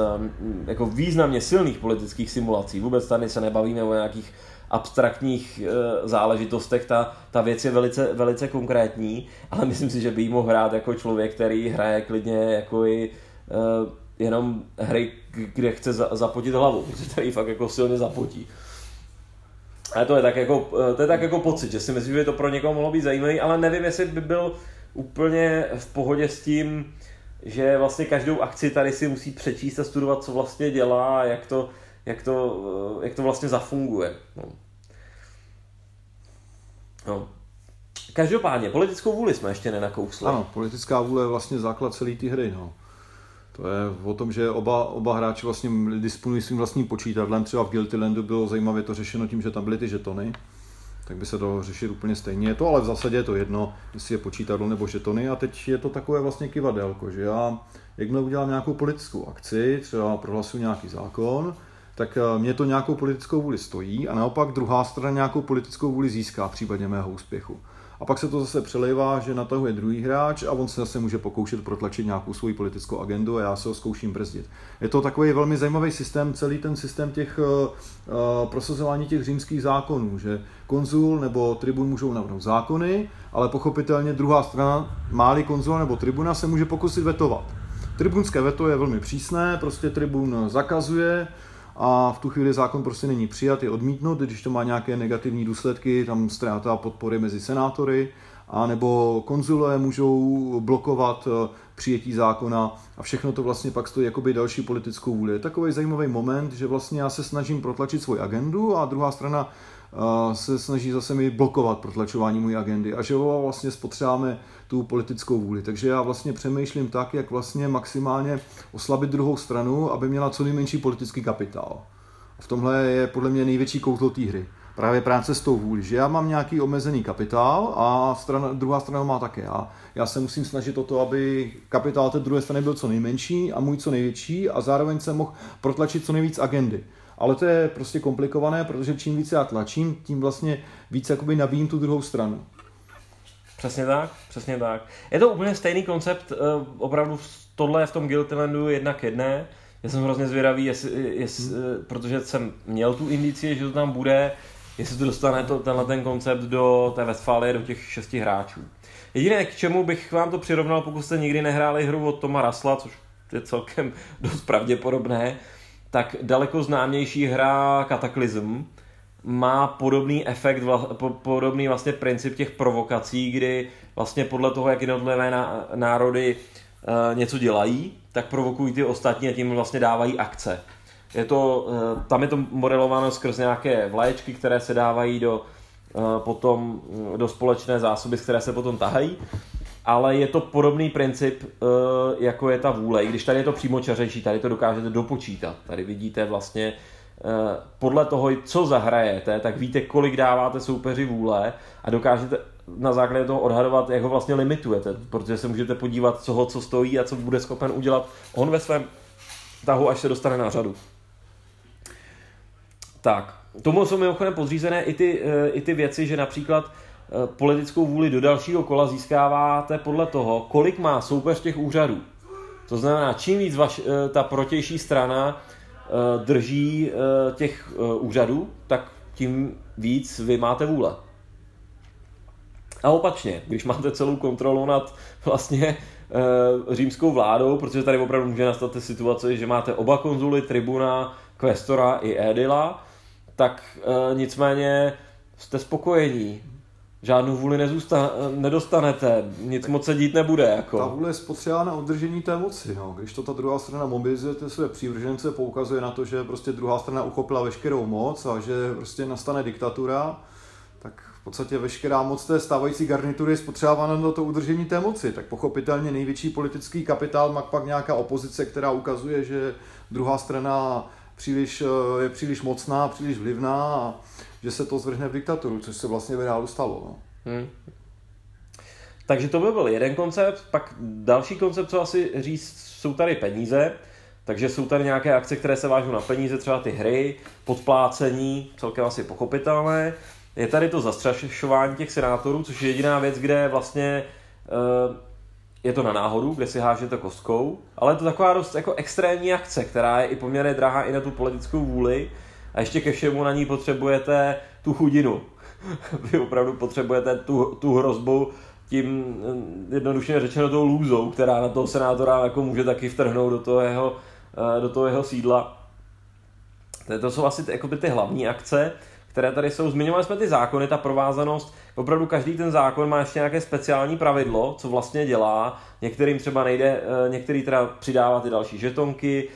jako významně silných politických simulací, vůbec tady se nebavíme o nějakých abstraktních e, záležitostech, ta, ta věc je velice, velice konkrétní, ale myslím si, že by jí mohl hrát jako člověk, který hraje klidně jako i e, jenom hry, kde chce zapotit hlavu, protože tady fakt jako silně zapotí. Ale to je tak jako, to je tak jako pocit, že si myslím, že to pro někoho mohlo být zajímavý, ale nevím, jestli by byl úplně v pohodě s tím, že vlastně každou akci tady si musí přečíst a studovat, co vlastně dělá a jak to, jak to, jak to vlastně zafunguje. No. No. Každopádně, politickou vůli jsme ještě nenakousli. Ano, politická vůle je vlastně základ celé té hry. No. To je o tom, že oba, oba hráči vlastně disponují svým vlastním počítadlem. Třeba v Guilty Landu bylo zajímavě to řešeno tím, že tam byly ty žetony. Tak by se to řešit úplně stejně. Je to ale v zásadě je to jedno, jestli je počítadlo nebo žetony. A teď je to takové vlastně kivadelko, že já, jakmile udělám nějakou politickou akci, třeba prohlasuju nějaký zákon, tak eh, mě to nějakou politickou vůli stojí a naopak druhá strana nějakou politickou vůli získá v případě mého úspěchu a pak se to zase přelejvá, že natahuje druhý hráč a on se zase může pokoušet protlačit nějakou svoji politickou agendu a já se ho zkouším brzdit. Je to takový velmi zajímavý systém, celý ten systém těch uh, prosazování těch římských zákonů, že konzul nebo tribun můžou navrhnout zákony, ale pochopitelně druhá strana, máli konzul nebo tribuna, se může pokusit vetovat. Tribunské veto je velmi přísné, prostě tribun zakazuje, a v tu chvíli zákon prostě není přijat, je odmítnut, když to má nějaké negativní důsledky, tam ztráta podpory mezi senátory, a nebo konzulé můžou blokovat eh, přijetí zákona a všechno to vlastně pak stojí jakoby další politickou vůli. Je takový zajímavý moment, že vlastně já se snažím protlačit svoji agendu a druhá strana se snaží zase mi blokovat protlačování mojí agendy a že vlastně spotřebáme tu politickou vůli. Takže já vlastně přemýšlím tak, jak vlastně maximálně oslabit druhou stranu, aby měla co nejmenší politický kapitál. V tomhle je podle mě největší kouzlo té hry. Právě práce s tou vůli, že já mám nějaký omezený kapitál a strana, druhá strana má také. A já se musím snažit o to, aby kapitál té druhé strany byl co nejmenší a můj co největší a zároveň se mohl protlačit co nejvíc agendy. Ale to je prostě komplikované, protože čím více já tlačím, tím vlastně více nabíjím tu druhou stranu. Přesně tak, přesně tak. Je to úplně stejný koncept, eh, opravdu tohle je v tom Guiltylandu jedna k jedné. Já jsem hrozně zvědavý, jestli, jestli, hmm. Protože jsem měl tu indici, že to tam bude, jestli to dostane to, tenhle ten koncept do té Westfálie, do těch šesti hráčů. Jediné, k čemu bych vám to přirovnal, pokud jste nikdy nehráli hru od Toma Rasla, což je celkem *laughs* dost pravděpodobné, tak daleko známější hra Cataclysm má podobný efekt, podobný vlastně princip těch provokací, kdy vlastně podle toho, jak jednotlivé národy eh, něco dělají, tak provokují ty ostatní a tím vlastně dávají akce. Je to, eh, tam je to modelováno skrz nějaké vlaječky, které se dávají do, eh, potom do společné zásoby, z které se potom tahají ale je to podobný princip, jako je ta vůle, i když tady je to přímo čařejší, tady to dokážete dopočítat. Tady vidíte vlastně podle toho, co zahrajete, tak víte, kolik dáváte soupeři vůle a dokážete na základě toho odhadovat, jak ho vlastně limitujete, protože se můžete podívat, co ho co stojí a co bude schopen udělat on ve svém tahu, až se dostane na řadu. Tak, tomu jsou mimochodem podřízené i ty, eh, i ty věci, že například Eh, politickou vůli do dalšího kola získáváte podle toho, kolik má soupeř těch úřadů. To znamená, čím víc vaš, eh, ta protější strana drží těch úřadů, tak tím víc vy máte vůle. A opačně, když máte celou kontrolu nad vlastně římskou vládou, protože tady opravdu může nastat ty situace, že máte oba konzuly, tribuna, kvestora i edila, tak nicméně jste spokojení. Žádnou vůli nezůsta- nedostanete, nic moc se dít nebude. Jako. Ta vůle je spotřeba na udržení té moci. No. Když to ta druhá strana mobilizuje ty své přívržence, poukazuje na to, že prostě druhá strana uchopila veškerou moc a že prostě nastane diktatura, tak v podstatě veškerá moc té stávající garnitury je spotřebována na to udržení té moci. Tak pochopitelně největší politický kapitál má pak nějaká opozice, která ukazuje, že druhá strana příliš, eh, je příliš mocná, příliš vlivná a že se to zvrhne v diktaturu, což se vlastně v reálu stalo. No. Hmm. Takže to by byl jeden koncept, pak další koncept, co asi říct, jsou tady peníze, takže jsou tady nějaké akce, které se vážou na peníze, třeba ty hry, podplácení, celkem asi pochopitelné. Je tady to zastrašování těch senátorů, což je jediná věc, kde vlastně uh, je to na náhodu, kde si hážete kostkou, ale je to taková dost jako extrémní akce, která je i poměrně drahá i na tu politickou vůli a ještě ke všemu na ní potřebujete tu chudinu. *laughs* Vy opravdu potřebujete tu, tu hrozbu tím eh, jednoduše řečeno tou lůzou, která na toho senátora jako může taky vtrhnout do toho jeho, eh, do toho jeho sídla. To jsou asi ty, jako ty hlavní akce které tady jsou. Zmiňovali jsme ty zákony, ta provázanost. Opravdu každý ten zákon má ještě nějaké speciální pravidlo, co vlastně dělá. Některým třeba nejde, eh, některý teda přidává ty další žetonky,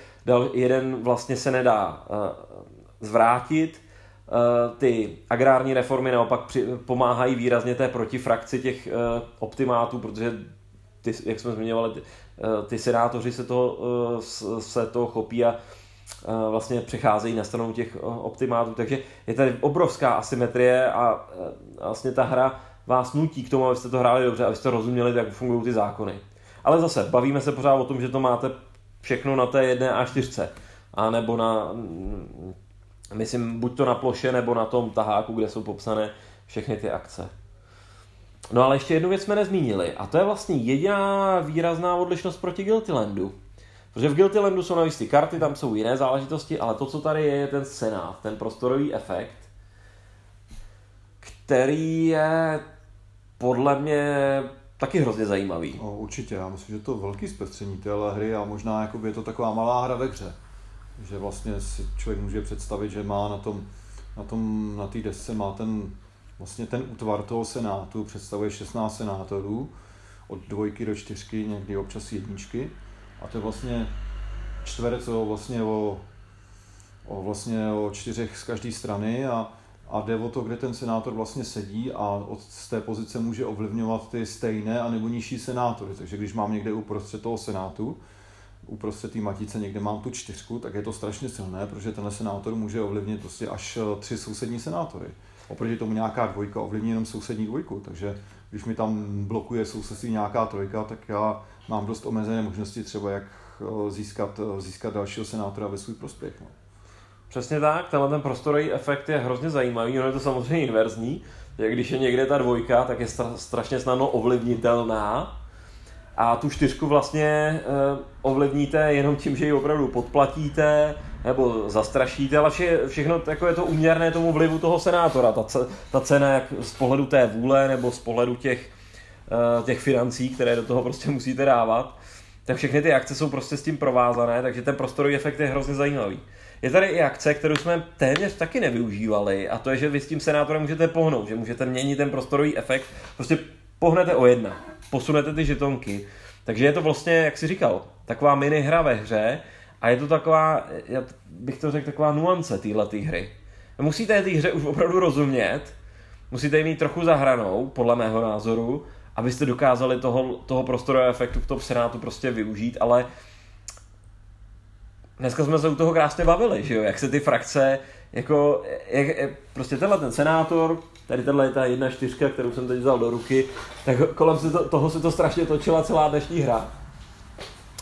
jeden vlastně se nedá zvrátit. Uh, ty agrární reformy naopak pomáhají výrazně té protifrakci těch uh, optimátů, protože ty, jak jsme zmiňovali, ty, ty senátoři se toho, se toho chopí a vlastně přecházejí na stranu těch optimátů, takže je tady obrovská asymetrie a vlastně ta hra vás nutí k tomu, abyste to hráli dobře, abyste rozuměli, jak fungují ty zákony. Ale zase, bavíme se pořád o tom, že to máte všechno na té jedné A4, a nebo na, myslím, buď to na ploše, nebo na tom taháku, kde jsou popsané všechny ty akce. No ale ještě jednu věc jsme nezmínili, a to je vlastně jediná výrazná odlišnost proti Guiltylandu. Protože v Guilty Landu jsou navíc ty karty, tam jsou jiné záležitosti, ale to, co tady je, je ten senát, ten prostorový efekt, který je podle mě taky hrozně zajímavý. O, určitě, já myslím, že to velký zpestření téhle hry a možná je to taková malá hra ve hře. Že vlastně si člověk může představit, že má na tom, na tom, na té desce má ten, vlastně ten útvar toho senátu, představuje 16 senátorů, od dvojky do čtyřky, někdy občas jedničky a to je vlastně čtverec o, vlastně o, o, vlastně o čtyřech z každé strany a, a jde o to, kde ten senátor vlastně sedí a od z té pozice může ovlivňovat ty stejné a nebo nižší senátory. Takže když mám někde uprostřed toho senátu, uprostřed té matice někde mám tu čtyřku, tak je to strašně silné, protože ten senátor může ovlivnit prostě až eh, tři sousední senátory. Oproti tomu nějaká dvojka ovlivní jenom sousední dvojku, takže když mi tam blokuje sousedství nějaká trojka, tak já mám dost omezené možnosti třeba, jak eh, získat, eh, získat dalšího senátora ve svůj prospěch. No. Přesně tak, tenhle ten prostorový efekt je hrozně zajímavý, ono je to samozřejmě inverzní, že když je někde ta dvojka, tak je strašně snadno ovlivnitelná a tu čtyřku vlastně e, ovlivníte jenom tím, že ji opravdu podplatíte nebo zastrašíte, ale vše, všechno jako je to uměrné tomu vlivu toho senátora, ta, ta cena jak z pohledu té vůle nebo z pohledu těch Eh, těch financí, které do toho prostě musíte dávat, tak všechny ty akce jsou prostě s tím provázané, takže ten prostorový efekt je hrozně zajímavý. Je tady i akce, kterou jsme téměř taky nevyužívali, a to je, že vy s tím senátorem můžete pohnout, že můžete měnit ten prostorový efekt, prostě pohnete o jedna, posunete ty žetonky. Takže je to vlastně, jak si říkal, taková mini hra ve hře a je to taková, já bych to řekl, taková nuance téhle hry. Musíte té hře už opravdu rozumět, musíte ji mít trochu zahranou, podle mého názoru, abyste dokázali toho, toho prostorového efektu v tom Senátu prostě využít, ale dneska jsme se u toho krásně bavili, že jo, jak se ty frakce, jako, jak, prostě tenhle ten senátor, tady tenhle je ta jedna čtyřka, kterou jsem teď vzal do ruky, tak kolem se to, toho se to strašně točila celá dnešní hra.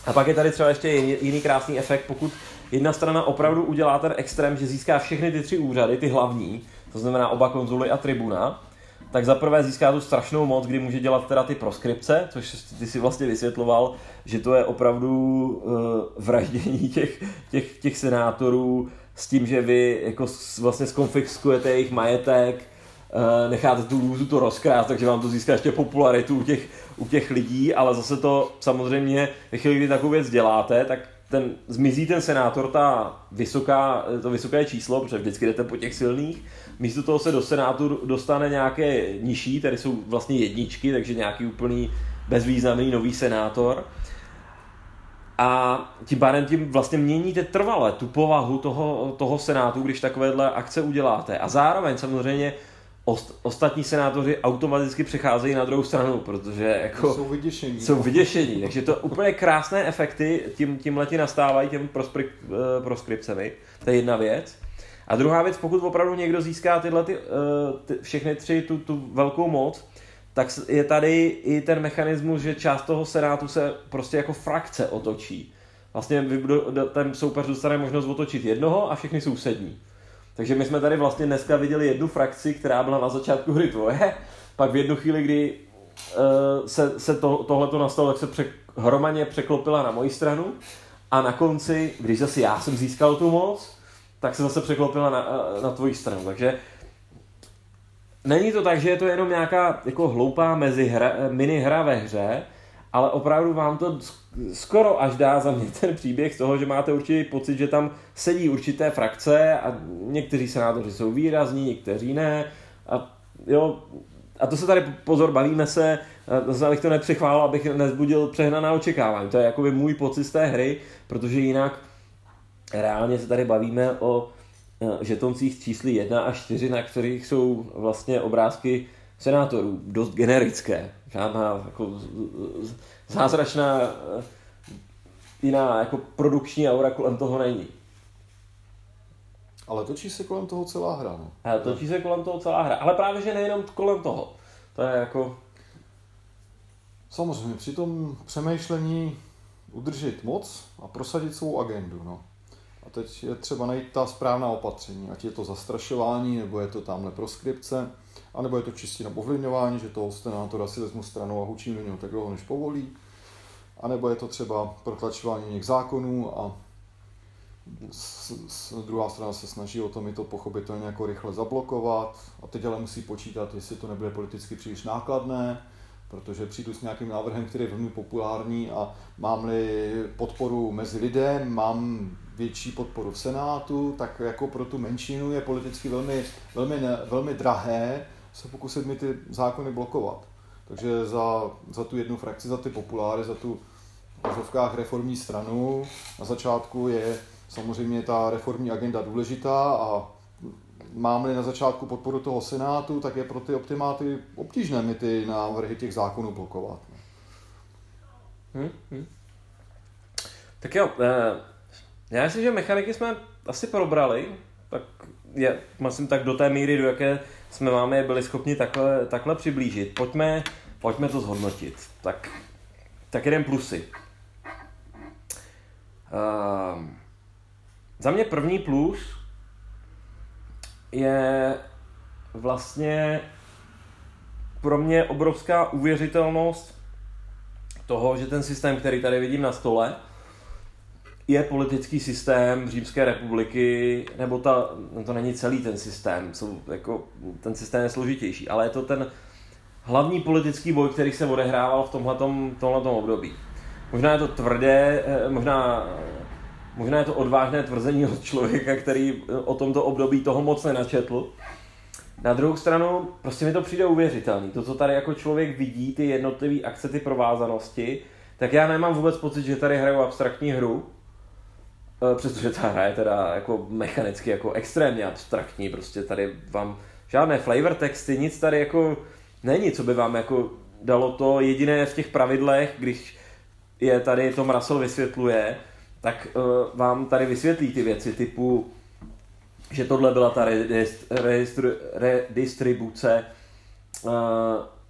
A pak je tady třeba ještě jiný, jiný krásný efekt, pokud jedna strana opravdu udělá ten extrém, že získá všechny ty tři úřady, ty hlavní, to znamená oba konzuly a tribuna, tak za prvé získá tu strašnou moc, kdy může dělat teda ty proskripce, což ty si vlastně vysvětloval, že to je opravdu uh, vraždění těch, těch, těch senátorů s tím, že vy jako vlastně skonfiskujete jejich majetek, uh, necháte tu lůzu to rozkrát, takže vám to získá ještě popularitu u těch, u těch lidí, ale zase to samozřejmě, ve chvíli, kdy takovou věc děláte, tak ten, zmizí ten senátor, ta vysoká, to vysoké číslo, protože vždycky jdete po těch silných, místo toho se do senátu dostane nějaké nižší, tady jsou vlastně jedničky, takže nějaký úplný bezvýznamný nový senátor. A tím pádem tím vlastně měníte trvale tu povahu toho, toho senátu, když takovéhle akce uděláte. A zároveň samozřejmě ost, ostatní senátoři automaticky přecházejí na druhou stranu, protože jako jsou vyděšení. Jsou vyděšení, takže to úplně krásné efekty tím, tím leti nastávají těm prospri, uh, proskripcemi. To je jedna věc. A druhá věc, pokud opravdu někdo získá tyhle ty, uh, ty, všechny tři tu, tu velkou moc, tak je tady i ten mechanismus, že část toho senátu se prostě jako frakce otočí. Vlastně ten soupeř dostane možnost otočit jednoho a všechny sousední. Takže my jsme tady vlastně dneska viděli jednu frakci, která byla na začátku hry tvoje, pak v jednu chvíli, kdy uh, se, se to, tohleto nastalo, tak se pře, hromadně překlopila na moji stranu a na konci, když zase já jsem získal tu moc, tak se zase překlopila na, eh, na tvoji stranu. Takže není to tak, že je to jenom nějaká jako hloupá mezihra, mini hra ve hře, ale opravdu vám to skoro až dá za mě ten příběh z toho, že máte určitý pocit, že tam sedí určité frakce a někteří senátoři jsou výrazní, někteří ne. A, jo, a to se tady pozor, bavíme se, zase abych to nepřechválil, abych nezbudil přehnaná očekávání. To je jakoby můj pocit z té hry, protože jinak reálně se tady bavíme o žetoncích čísly 1 a 4, na kterých jsou vlastně obrázky senátorů, dost generické. Žádná jako zázračná eh, jiná jako produkční aura kolem toho není. Ale točí se kolem toho celá hra, no. Ale točí se kolem toho celá hra. Ale právě, že nejenom kolem toho. To je jako... Samozřejmě, při tom přemýšlení udržet moc a prosadit svou agendu, no. A teď je třeba najít ta správná opatření, ať je to zastrašování, nebo je to tamhle proskripce, anebo je to čistě na ovlivňování, že toho senátora si vezmu stranu a hučím do něho tak dlouho, než povolí, anebo je to třeba protlačování něk zákonů a s, s, druhá strana se snaží o to mi to pochopitelně jako rychle zablokovat. A teď ale musí počítat, jestli to nebude politicky příliš nákladné, protože přijdu s nějakým návrhem, který je velmi populární a mám-li podporu mezi lidem, mám větší podporu v Senátu, tak jako pro tu menšinu je politicky velmi, velmi, ne, velmi drahé se pokusit mi ty zákony blokovat. Takže za, za tu jednu frakci, za ty populáry, za tu v reformní stranu na začátku je samozřejmě ta reformní agenda důležitá a mám-li na začátku podporu toho Senátu, tak je pro ty optimáty obtížné mi ty návrhy těch zákonů blokovat. Hmm, hmm. Tak jo, eh, já myslím, že mechaniky jsme asi probrali, tak je, myslím tak do té míry, do jaké jsme máme je byli schopni takhle, takhle přiblížit. Pojďme, pojďme to zhodnotit. Tak, tak jeden plusy. Uh, za mě první plus je vlastně pro mě obrovská uvěřitelnost toho, že ten systém, který tady vidím na stole, je politický systém Římské republiky, nebo ta, no to není celý ten systém, jsou, jako, ten systém je složitější, ale je to ten hlavní politický boj, který se odehrával v tomhletom, tomhletom období. Možná je to tvrdé, eh, možná, možná je to odvážné tvrzení od člověka, který o tomto období toho moc nenačetl. Na druhou stranu, prostě mi to přijde uvěřitelný. To, co tady jako člověk vidí, ty jednotlivé akce, ty provázanosti, tak já nemám vůbec pocit, že tady hraju abstraktní hru, Eh, přestože ta hra je teda jako mechanicky jako extrémně abstraktní, prostě tady vám žádné flavor texty, nic tady jako není, co by vám jako dalo to jediné v těch pravidlech, když je tady Tom Russell vysvětluje, tak uh, vám tady vysvětlí ty věci typu, že tohle byla ta redistribuce uh,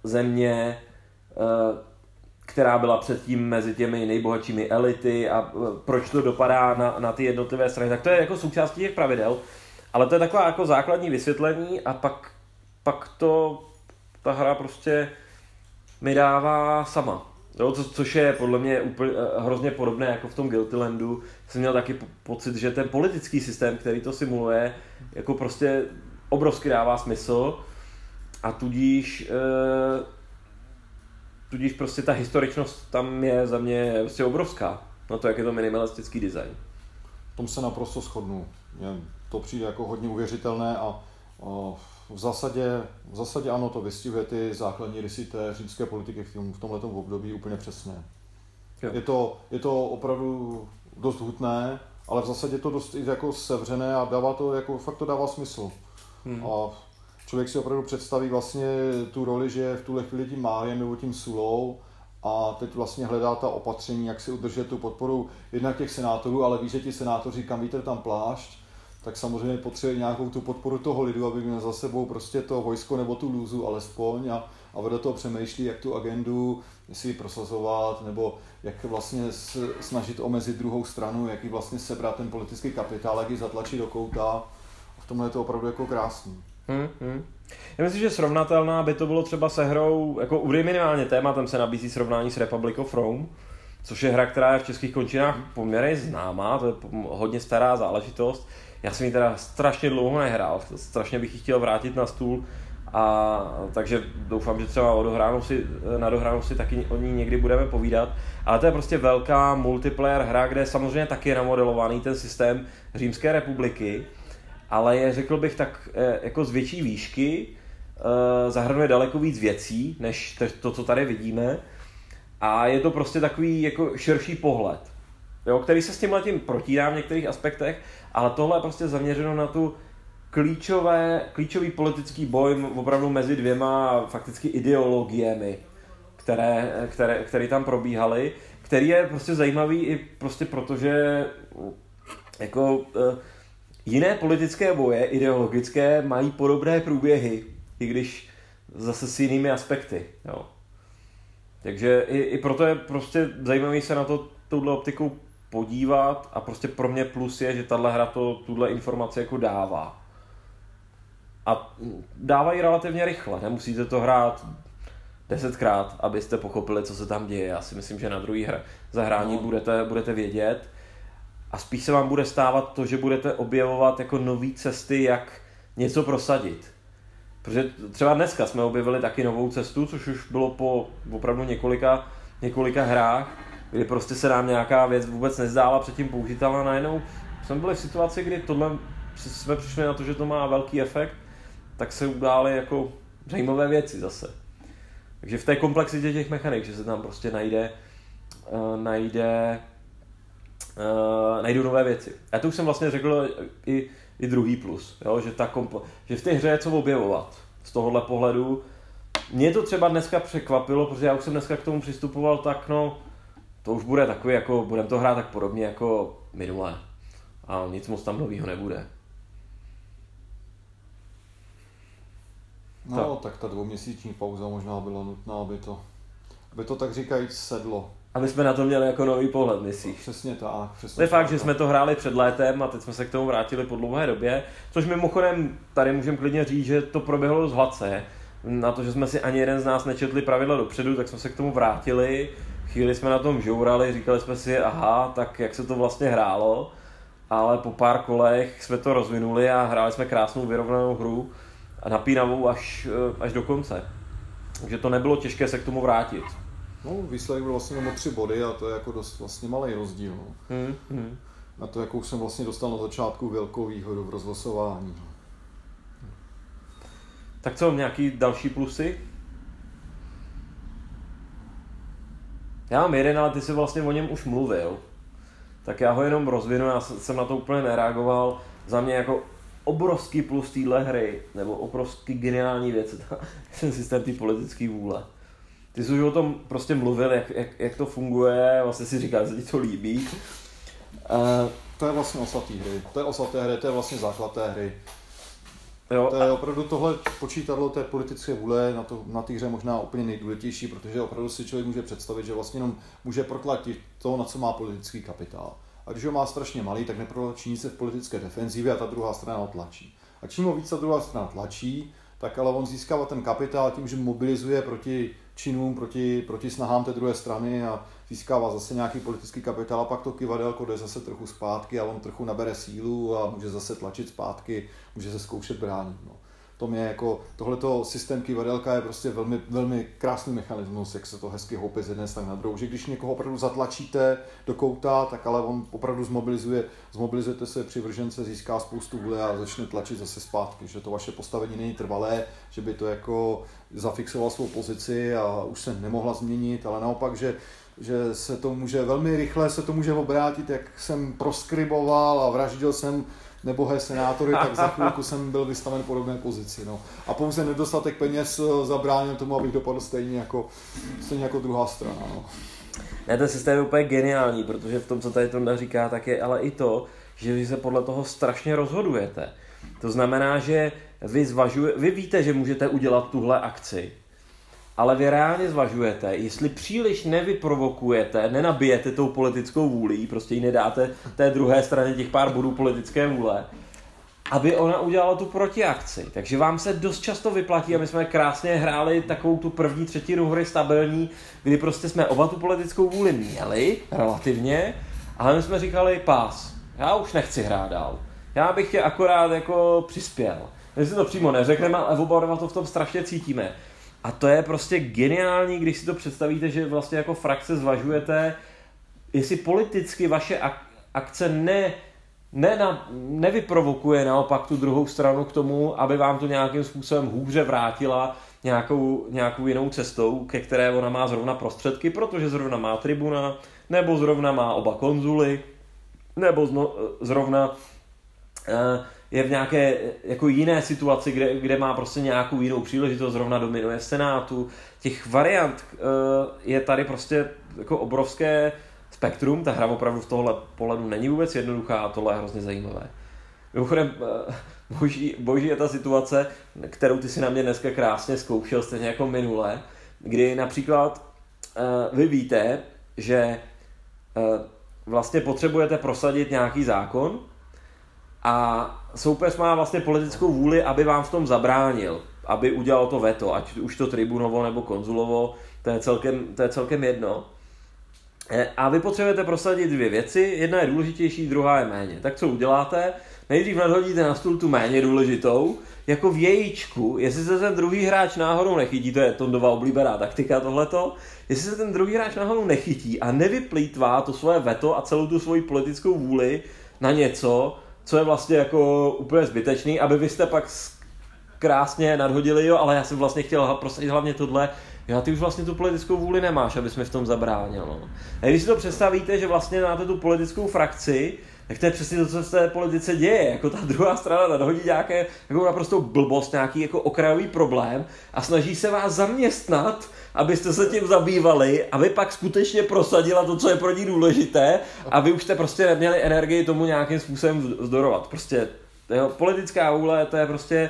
země, uh, která byla předtím mezi těmi nejbohatšími elity a e, proč to dopadá na, na ty jednotlivé strany. Tak to je jako součástí těch pravidel, ale to je taková jako základní vysvětlení a pak, pak to ta hra prostě mi dává sama. Jo, co, což je podle mě úplně, eh, hrozně podobné jako v tom Guilty Landu. Jsem měl taky pocit, že ten politický systém, který to simuluje, jako prostě obrovsky dává smysl a tudíž e, tudíž prostě ta historičnost tam je za mě prostě obrovská. No to, jak je to minimalistický design. V tom se naprosto shodnu. to přijde jako hodně uvěřitelné a, a v zásadě, v zásadě ano, to vystihuje ty základní rysy té římské politiky v, tom, v tomhle období úplně přesně. Je to, je to opravdu dost hutné, ale v zásadě to dost jako sevřené a dává to, jako, fakt to dává smysl. Hmm. A člověk si opravdu představí vlastně tu roli, že v tuhle chvíli tím Máriem nebo tím Sulou a teď vlastně hledá ta opatření, jak si udržet tu podporu jednak těch senátorů, ale ví, že ti senátoři, kam vítr tam plášť, tak samozřejmě potřebuje nějakou tu podporu toho lidu, aby měl za sebou prostě to vojsko nebo tu lůzu alespoň a, a vedle toho přemýšlí, jak tu agendu si prosazovat, nebo jak vlastně snažit omezit druhou stranu, jak ji vlastně sebrat ten politický kapitál, jak ji zatlačit do kouta. A v tomhle je to opravdu jako krásný. Hmm, hmm. Já myslím, že srovnatelná by to bylo třeba se hrou, jako u minimálně tématem se nabízí srovnání s Republic of Rome, což je hra, která je v českých končinách poměrně známá, to je hodně stará záležitost. Já jsem ji teda strašně dlouho nehrál, strašně bych ji chtěl vrátit na stůl, a takže doufám, že třeba o dohránu si, na dohránu si taky o ní někdy budeme povídat. Ale to je prostě velká multiplayer hra, kde samozřejmě taky je namodelovaný ten systém Římské republiky, ale je, řekl bych, tak eh, jako z větší výšky, eh, zahrnuje daleko víc věcí, než to, co tady vidíme. A je to prostě takový jako širší pohled, jo, který se s tím letím protírá v některých aspektech, ale tohle je prostě zaměřeno na tu klíčové, klíčový politický boj opravdu mezi dvěma fakticky ideologiemi, které, které, které tam probíhaly, který je prostě zajímavý i prostě protože jako uh, jiné politické boje, ideologické, mají podobné průběhy, i když zase s jinými aspekty. Jo. Takže i, i proto je prostě zajímavý se na to touhle optikou podívat a prostě pro mě plus je, že tahle hra to, tuhle informaci jako dává. A dávají relativně rychle, nemusíte to hrát desetkrát, abyste pochopili, co se tam děje. Já si myslím, že na druhý hra zahrání no. budete, budete vědět a spíš se vám bude stávat to, že budete objevovat jako nové cesty, jak něco prosadit. Protože třeba dneska jsme objevili taky novou cestu, což už bylo po opravdu několika, několika hrách, kdy prostě se nám nějaká věc vůbec nezdála předtím použitelná, najednou jsme byli v situaci, kdy tohle jsme přišli na to, že to má velký efekt, tak se udály jako zajímavé věci zase. Takže v té komplexitě těch mechanik, že se tam prostě najde, uh, najde uh, najdu nové věci. A to už jsem vlastně řekl i, i druhý plus, jo? Že, ta kompo- že v té hře je co objevovat z tohohle pohledu. Mě to třeba dneska překvapilo, protože já už jsem dneska k tomu přistupoval tak, no, to už bude takový, jako budeme to hrát tak podobně jako minule. A nic moc tam nového nebude. No, tak. tak ta dvouměsíční pauza možná byla nutná, aby to, aby to tak říkajíc sedlo. A my jsme na to měli jako nový pohled, myslíš? Přesně tak. Přesně to je fakt, že jsme to hráli před létem a teď jsme se k tomu vrátili po dlouhé době, což mimochodem tady můžeme klidně říct, že to proběhlo z hladce. Na to, že jsme si ani jeden z nás nečetli pravidla dopředu, tak jsme se k tomu vrátili. Chvíli jsme na tom žourali, říkali jsme si, aha, tak jak se to vlastně hrálo. Ale po pár kolech jsme to rozvinuli a hráli jsme krásnou vyrovnanou hru a napínavou až, až do konce. Takže to nebylo těžké se k tomu vrátit. No, výsledek byl vlastně jenom o tři body a to je jako dost vlastně malý rozdíl. No. Hmm, hmm. Na to, jakou jsem vlastně dostal na začátku velkou výhodu v rozlosování. Tak co, nějaký další plusy? Já mám jeden, ale ty jsi vlastně o něm už mluvil. Tak já ho jenom rozvinu, já jsem na to úplně nereagoval. Za mě jako obrovský plus téhle hry, nebo obrovský geniální věc, *laughs* ten systém té politické vůle. Ty jsi už o tom prostě mluvil, jak, jak, jak to funguje, vlastně si říkal, že ti to líbí. Uh, to je vlastně osatý hry, to je osaté hry, to je vlastně základ té hry. Jo, to je opravdu tohle počítadlo té politické vůle na, to, na té hře možná úplně nejdůležitější, protože opravdu si člověk může představit, že vlastně jenom může protlačit to, na co má politický kapitál. A když ho má strašně malý, tak neprotlačí nic v politické defenzivě a ta druhá strana ho tlačí. A čím ho víc ta druhá strana tlačí, tak ale on získává ten kapitál tím, že mobilizuje proti činům, proti, proti snahám té druhé strany a získává zase nějaký politický kapitál a pak to kivadelko jde zase trochu zpátky a on trochu nabere sílu a může zase tlačit zpátky, může se zkoušet bránit. No tom je jako, tohleto systém kivadelka je prostě velmi, velmi krásný mechanismus, jak se to hezky houpe z jedné strany na druhou, že když někoho opravdu zatlačíte do kouta, tak ale on opravdu zmobilizuje, zmobilizujete se přivržence, získá spoustu vůle a začne tlačit zase zpátky, že to vaše postavení není trvalé, že by to jako zafixoval svou pozici a už se nemohla změnit, ale naopak, že že se to může velmi rychle se to může obrátit, jak jsem proskriboval a vraždil jsem nebohé senátory, tak za chvilku jsem byl vystaven podobné pozici. No. A pouze nedostatek peněz eh, zabránil tomu, abych dopadl stejně jako, stejně jako druhá strana. No. Ne, ten systém je úplně geniální, protože v tom, co tady Tonda říká, tak je ale i to, že vy se podle toho strašně rozhodujete. To znamená, že vy, zvažuje, vy víte, že můžete udělat tuhle akci, ale vy reálně zvažujete, jestli příliš nevyprovokujete, nenabijete tou politickou vůli, prostě ji nedáte té druhé straně těch pár bodů politické vůle, aby ona udělala tu protiakci. Takže vám se dost často vyplatí, a my jsme krásně hráli takovou tu první třetinu hry stabilní, kdy prostě jsme oba tu politickou vůli měli, relativně, ale my jsme říkali, pás, já už nechci hrát dál. Já bych tě akorát jako přispěl. My si to přímo neřekneme, ale oba to v tom strašně cítíme. A to je prostě geniální, když si to představíte, že vlastně jako frakce zvažujete, jestli politicky vaše ak- akce ne, ne na, nevyprovokuje naopak tu druhou stranu k tomu, aby vám to nějakým způsobem hůře vrátila nějakou, nějakou jinou cestou, ke které ona má zrovna prostředky, protože zrovna má tribuna, nebo zrovna má oba konzuly, nebo zno, zrovna eh, je v nějaké jako jiné situaci, kde, kde má prostě nějakou jinou příležitost, zrovna dominuje v Senátu. Těch variant uh, je tady prostě jako obrovské spektrum, ta hra opravdu v tohle pohledu není vůbec jednoduchá a tohle je hrozně zajímavé. Mimochodem, uh, boží, boží je ta situace, kterou ty si na mě dneska krásně zkoušel, stejně jako minule, kdy například uh, vy víte, že vlastně potřebujete prosadit nějaký zákon, a soupeř má vlastně politickou vůli, aby vám v tom zabránil, aby udělal to veto, ať už to tribunovo nebo konzulovo, to je celkem, to je celkem jedno. E, a vy potřebujete prosadit dvě věci, jedna je důležitější, druhá je méně. Tak co uděláte? Nejdřív nadhodíte na stůl tu méně důležitou, jako v jejíčku, jestli se ten druhý hráč náhodou nechytí, to je Tondova oblíbená taktika tohleto, jestli se ten druhý hráč náhodou nechytí a nevyplýtvá to svoje veto a celou tu svoji politickou vůli na něco, co je vlastně jako úplně zbytečný, aby vy jste pak krásně nadhodili, jo, ale já jsem vlastně chtěl prosadit hlavně tohle, jo, ty už vlastně tu politickou vůli nemáš, abys mi v tom zabránil. No. A když si to představíte, že vlastně máte tu politickou frakci, tak to je přesně to, co v té politice děje. Jako ta druhá strana nadhodí nějaké jako naprosto blbost, nějaký jako okrajový problém a snaží se vás zaměstnat abyste se tím zabývali, aby pak skutečně prosadila to, co je pro ní důležité a vy už jste prostě neměli energii tomu nějakým způsobem vzdorovat. Prostě jo, politická vůle, to je prostě e,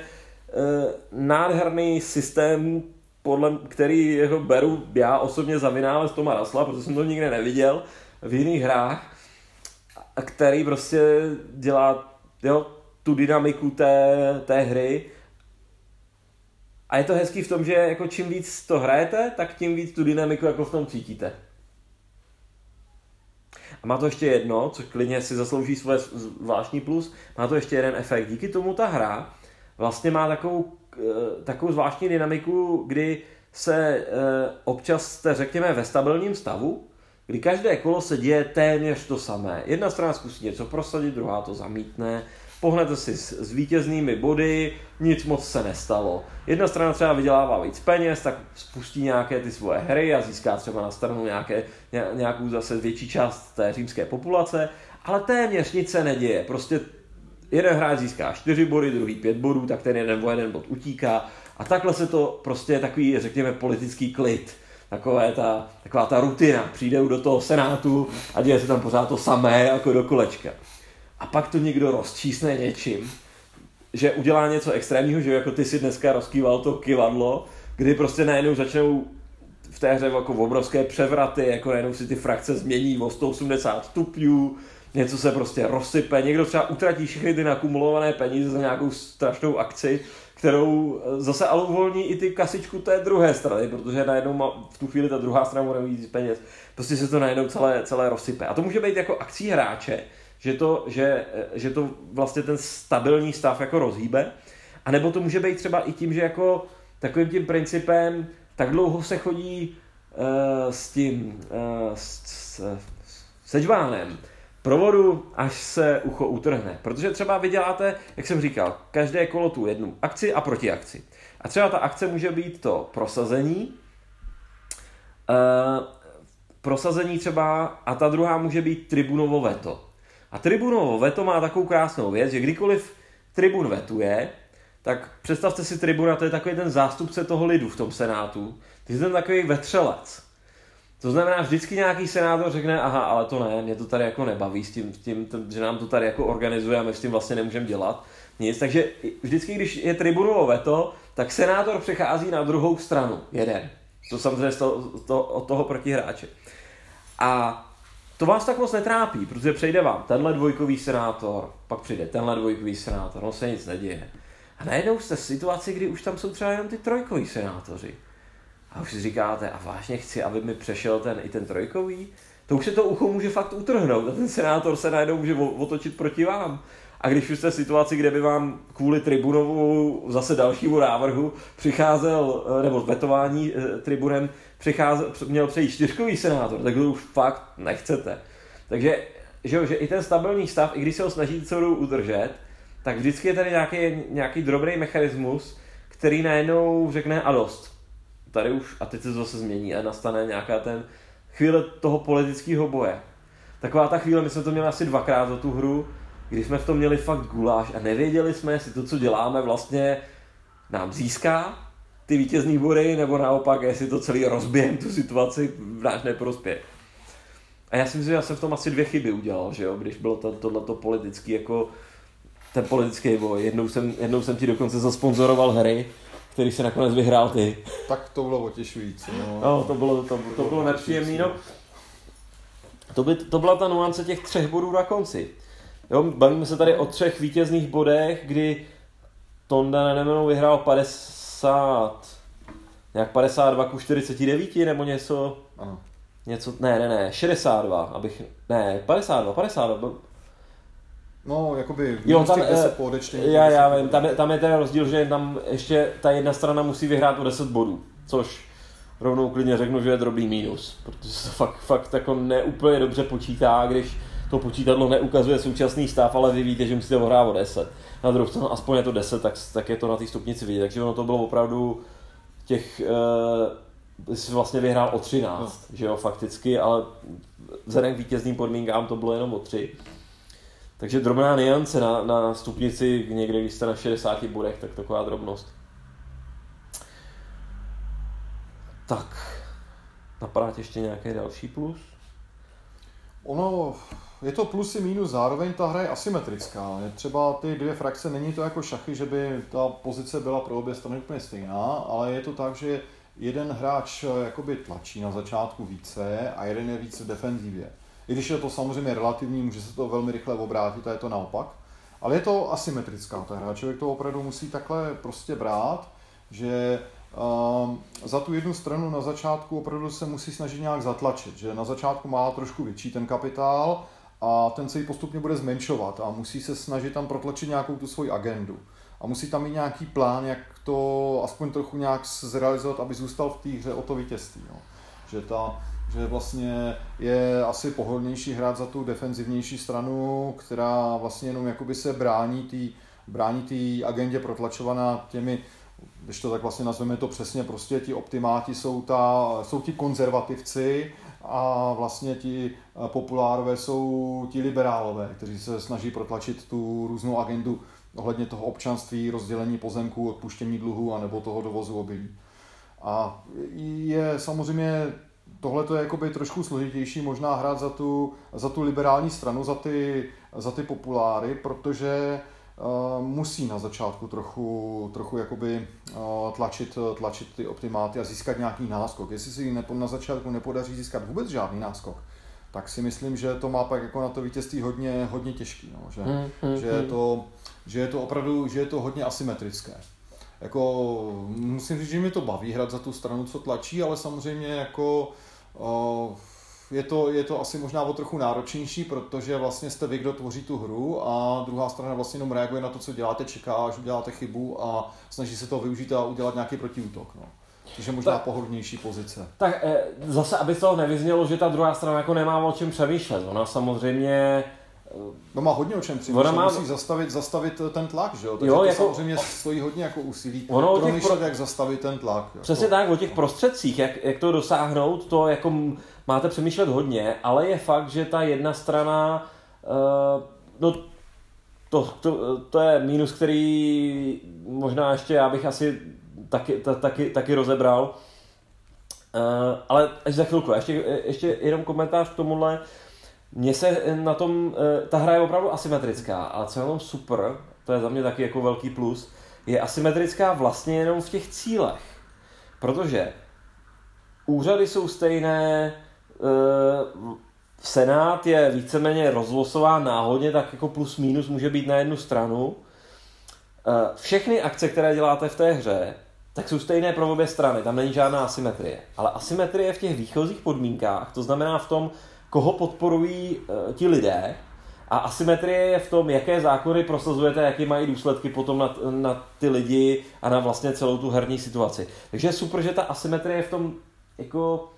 nádherný systém, podle který jeho beru já osobně za vynález Toma Rasla, protože jsem to nikdy neviděl v jiných hrách, který prostě dělá jo, tu dynamiku té, té hry a je to hezký v tom, že jako čím víc to hrajete, tak tím víc tu dynamiku jako v tom cítíte. A má to ještě jedno, co klidně si zaslouží svoje zvláštní plus, má to ještě jeden efekt. Díky tomu ta hra vlastně má takovou, eh, takovou zvláštní dynamiku, kdy se eh, občas jste, řekněme, ve stabilním stavu, kdy každé kolo se děje téměř to samé. Jedna strana zkusí něco prosadit, druhá to zamítne, pohnete si s, s vítěznými body, nic moc se nestalo. Jedna strana třeba vydělává víc peněz, tak spustí nějaké ty svoje hry a získá třeba na stranu nějaké, nějakou zase větší část té římské populace, ale téměř nic se neděje. Prostě jeden hráč získá 4 body, druhý 5 bodů, tak ten jeden o jeden bod utíká a takhle se to prostě je takový, řekněme, politický klid. Takové ta, taková ta rutina. Přijde do toho senátu a děje se tam pořád to samé jako do kolečka a pak to někdo rozčísne něčím, že udělá něco extrémního, že jako ty si dneska rozkýval to kivadlo, kdy prostě najednou začnou v té hře jako obrovské převraty, jako najednou si ty frakce změní o 180 stupňů, něco se prostě rozsype, někdo třeba utratí všechny ty nakumulované peníze za nějakou strašnou akci, kterou eh, zase ale uvolní i ty kasičku té druhé strany, protože najednou má, v tu chvíli ta druhá strana bude mít peněz. Prostě se to najednou celé, celé rozsype. A to může být jako akcí hráče, že to, že, že to vlastně ten stabilní stav jako rozhýbe, a nebo to může být třeba i tím, že jako takovým tím principem tak dlouho se chodí uh, s tím uh, s, s, sežvánem provodu, až se ucho utrhne. Protože třeba vy děláte, jak jsem říkal, každé kolo tu jednu akci a protiakci. A třeba ta akce může být to prosazení, uh, prosazení třeba, a ta druhá může být tribunovo veto. A tribunovo veto má takovou krásnou věc, že kdykoliv tribun vetuje, tak představte si tribuna, to je takový ten zástupce toho lidu v tom senátu. Ty jsi ten takový vetřelec. To znamená, vždycky nějaký senátor řekne, aha, ale to ne, mě to tady jako nebaví s tím, tím že nám to tady jako organizuje a my s tím vlastně nemůžeme dělat nic. Takže vždycky, když je tribunovo veto, tak senátor přechází na druhou stranu, jeden. To samozřejmě z toho, to, od toho protihráče. A to vás tak moc netrápí, protože přejde vám tenhle dvojkový senátor, pak přijde tenhle dvojkový senátor, no se nic neděje. A najednou jste v situaci, kdy už tam jsou třeba jenom ty trojkoví senátoři. A už si říkáte, a vážně chci, aby mi přešel ten i ten trojkový? To už se to ucho může fakt utrhnout a ten senátor se najednou může otočit proti vám. A když už jste v situaci, kde by vám kvůli tribunovu zase dalšímu návrhu přicházel, eh, nebo vetování eh, tribunem, přicházel, měl přejít čtyřkový senátor, tak to už fakt nechcete. Takže že, že i ten stabilní stav, i když se ho snažíte celou udržet, tak vždycky je tady nějaký, nějaký drobný mechanismus, který najednou řekne a dost. Tady už, a teď se zase změní a nastane nějaká ten chvíle toho politického boje. Taková ta chvíle, my jsme to měli asi dvakrát za tu hru, když jsme v tom měli fakt guláš a nevěděli jsme, jestli to, co děláme, vlastně nám získá ty vítězní body, nebo naopak, jestli to celý rozběhem tu situaci v náš neprospěch. A já si myslím, že já jsem v tom asi dvě chyby udělal, že jo, když bylo to, tohleto politický jako ten politický boj. Jednou jsem, jednou jsem ti dokonce zasponzoroval hry, který se nakonec vyhrál ty. Tak to bylo otěšující. No, no to bylo, to, to, to bylo nepříjemný. No. To, by, to byla ta nuance těch třech bodů na konci. Jo, bavíme se tady o třech vítězných bodech, kdy Tonda Nemenou vyhrál 50, nějak 52 ku 49 nebo něco. Ano. Něco, ne, ne, ne, 62, abych, ne, 52, 52, No, jakoby jo, tam, 10 po odečtení. Já, já vím, tam je, tam je ten rozdíl, že tam ještě ta jedna strana musí vyhrát o 10 bodů, což rovnou klidně řeknu, že je drobný mínus, protože se to fakt, fakt jako neúplně dobře počítá, když to počítadlo neukazuje současný stav, ale vy víte, že musíte ohrát o 10. Na druhou stranu aspoň je to 10, tak, tak je to na té stupnici vidět. Takže ono to bylo opravdu těch, uh, jsi vlastně vyhrál o 13, no. že jo, fakticky, ale vzhledem k vítězným podmínkám to bylo jenom o 3. Takže drobná niance na, na stupnici, někde když jste na 60 bodech, tak taková drobnost. Tak, napadá ještě nějaký další plus? Ono, je to plus i minus, zároveň ta hra je asymetrická. Je třeba ty dvě frakce, není to jako šachy, že by ta pozice byla pro obě strany úplně stejná, ale je to tak, že jeden hráč jakoby tlačí na začátku více a jeden je více v defenzivě. I když je to samozřejmě relativní, může se to velmi rychle obrátit a je to naopak. Ale je to asymetrická ta hra. Člověk to opravdu musí takhle prostě brát, že um, za tu jednu stranu na začátku opravdu se musí snažit nějak zatlačit, že na začátku má trošku větší ten kapitál a ten se ji postupně bude zmenšovat a musí se snažit tam protlačit nějakou tu svoji agendu. A musí tam mít nějaký plán, jak to aspoň trochu nějak zrealizovat, aby zůstal v té hře o to vítězství. No. Že ta, že vlastně je asi pohodlnější hrát za tu defenzivnější stranu, která vlastně jenom jakoby se brání té brání tý agendě protlačovaná těmi, když to tak vlastně nazveme to přesně, prostě ti optimáti jsou, ta, jsou ti konzervativci a vlastně ti populárové jsou ti liberálové, kteří se snaží protlačit tu různou agendu ohledně toho občanství, rozdělení pozemků, odpuštění dluhu a nebo toho dovozu obilí. A je samozřejmě tohle to je jakoby trošku složitější možná hrát za tu, za tu liberální stranu, za ty, za ty populáry, protože musí na začátku trochu, trochu jakoby, uh, tlačit, tlačit ty optimáty a získat nějaký náskok. Jestli si na začátku nepodaří získat vůbec žádný náskok, tak si myslím, že to má pak jako na to vítězství hodně, hodně těžký, no, že, mm, mm, že, je to, že je to opravdu, že je to hodně asymetrické. Jako, musím říct, že mi to baví hrát za tu stranu, co tlačí, ale samozřejmě jako uh, je to, je to asi možná o trochu náročnější, protože vlastně jste vy, kdo tvoří tu hru a druhá strana vlastně jenom reaguje na to, co děláte, čeká, až uděláte chybu a snaží se to využít a udělat nějaký protiútok. No. Takže možná tak, pohodlnější pozice. Tak eh, zase, aby to nevyznělo, že ta druhá strana jako nemá o čem přemýšlet. Ona samozřejmě No má hodně o čem přemýšlet, má... musí zastavit, zastavit ten tlak, že jo? Takže jo, to jako... samozřejmě stojí hodně jako úsilí ono promýšlet, pro... jak zastavit ten tlak. Jako... Přesně tak, o těch prostředcích, jak, jak to dosáhnout, to jako máte přemýšlet hodně, ale je fakt, že ta jedna strana, uh, no to, to, to je mínus, který možná ještě já bych asi taky, ta, taky, taky rozebral. Uh, ale až za chvilku, ještě, ještě jenom komentář k tomuhle. Mně se na tom, uh, ta hra je opravdu asymetrická a co je jenom super, to je za mě taky jako velký plus, je asymetrická vlastně jenom v těch cílech. Protože úřady jsou stejné, Senát je víceméně rozlosován náhodně, tak jako plus minus může být na jednu stranu. Všechny akce, které děláte v té hře, tak jsou stejné pro obě strany, tam není žádná asymetrie. Ale asymetrie v těch výchozích podmínkách, to znamená v tom, koho podporují uh, ti lidé, a asymetrie je v tom, jaké zákony prosazujete, jaké mají důsledky potom na, na ty lidi a na vlastně celou tu herní situaci. Takže je super, že ta asymetrie je v tom jako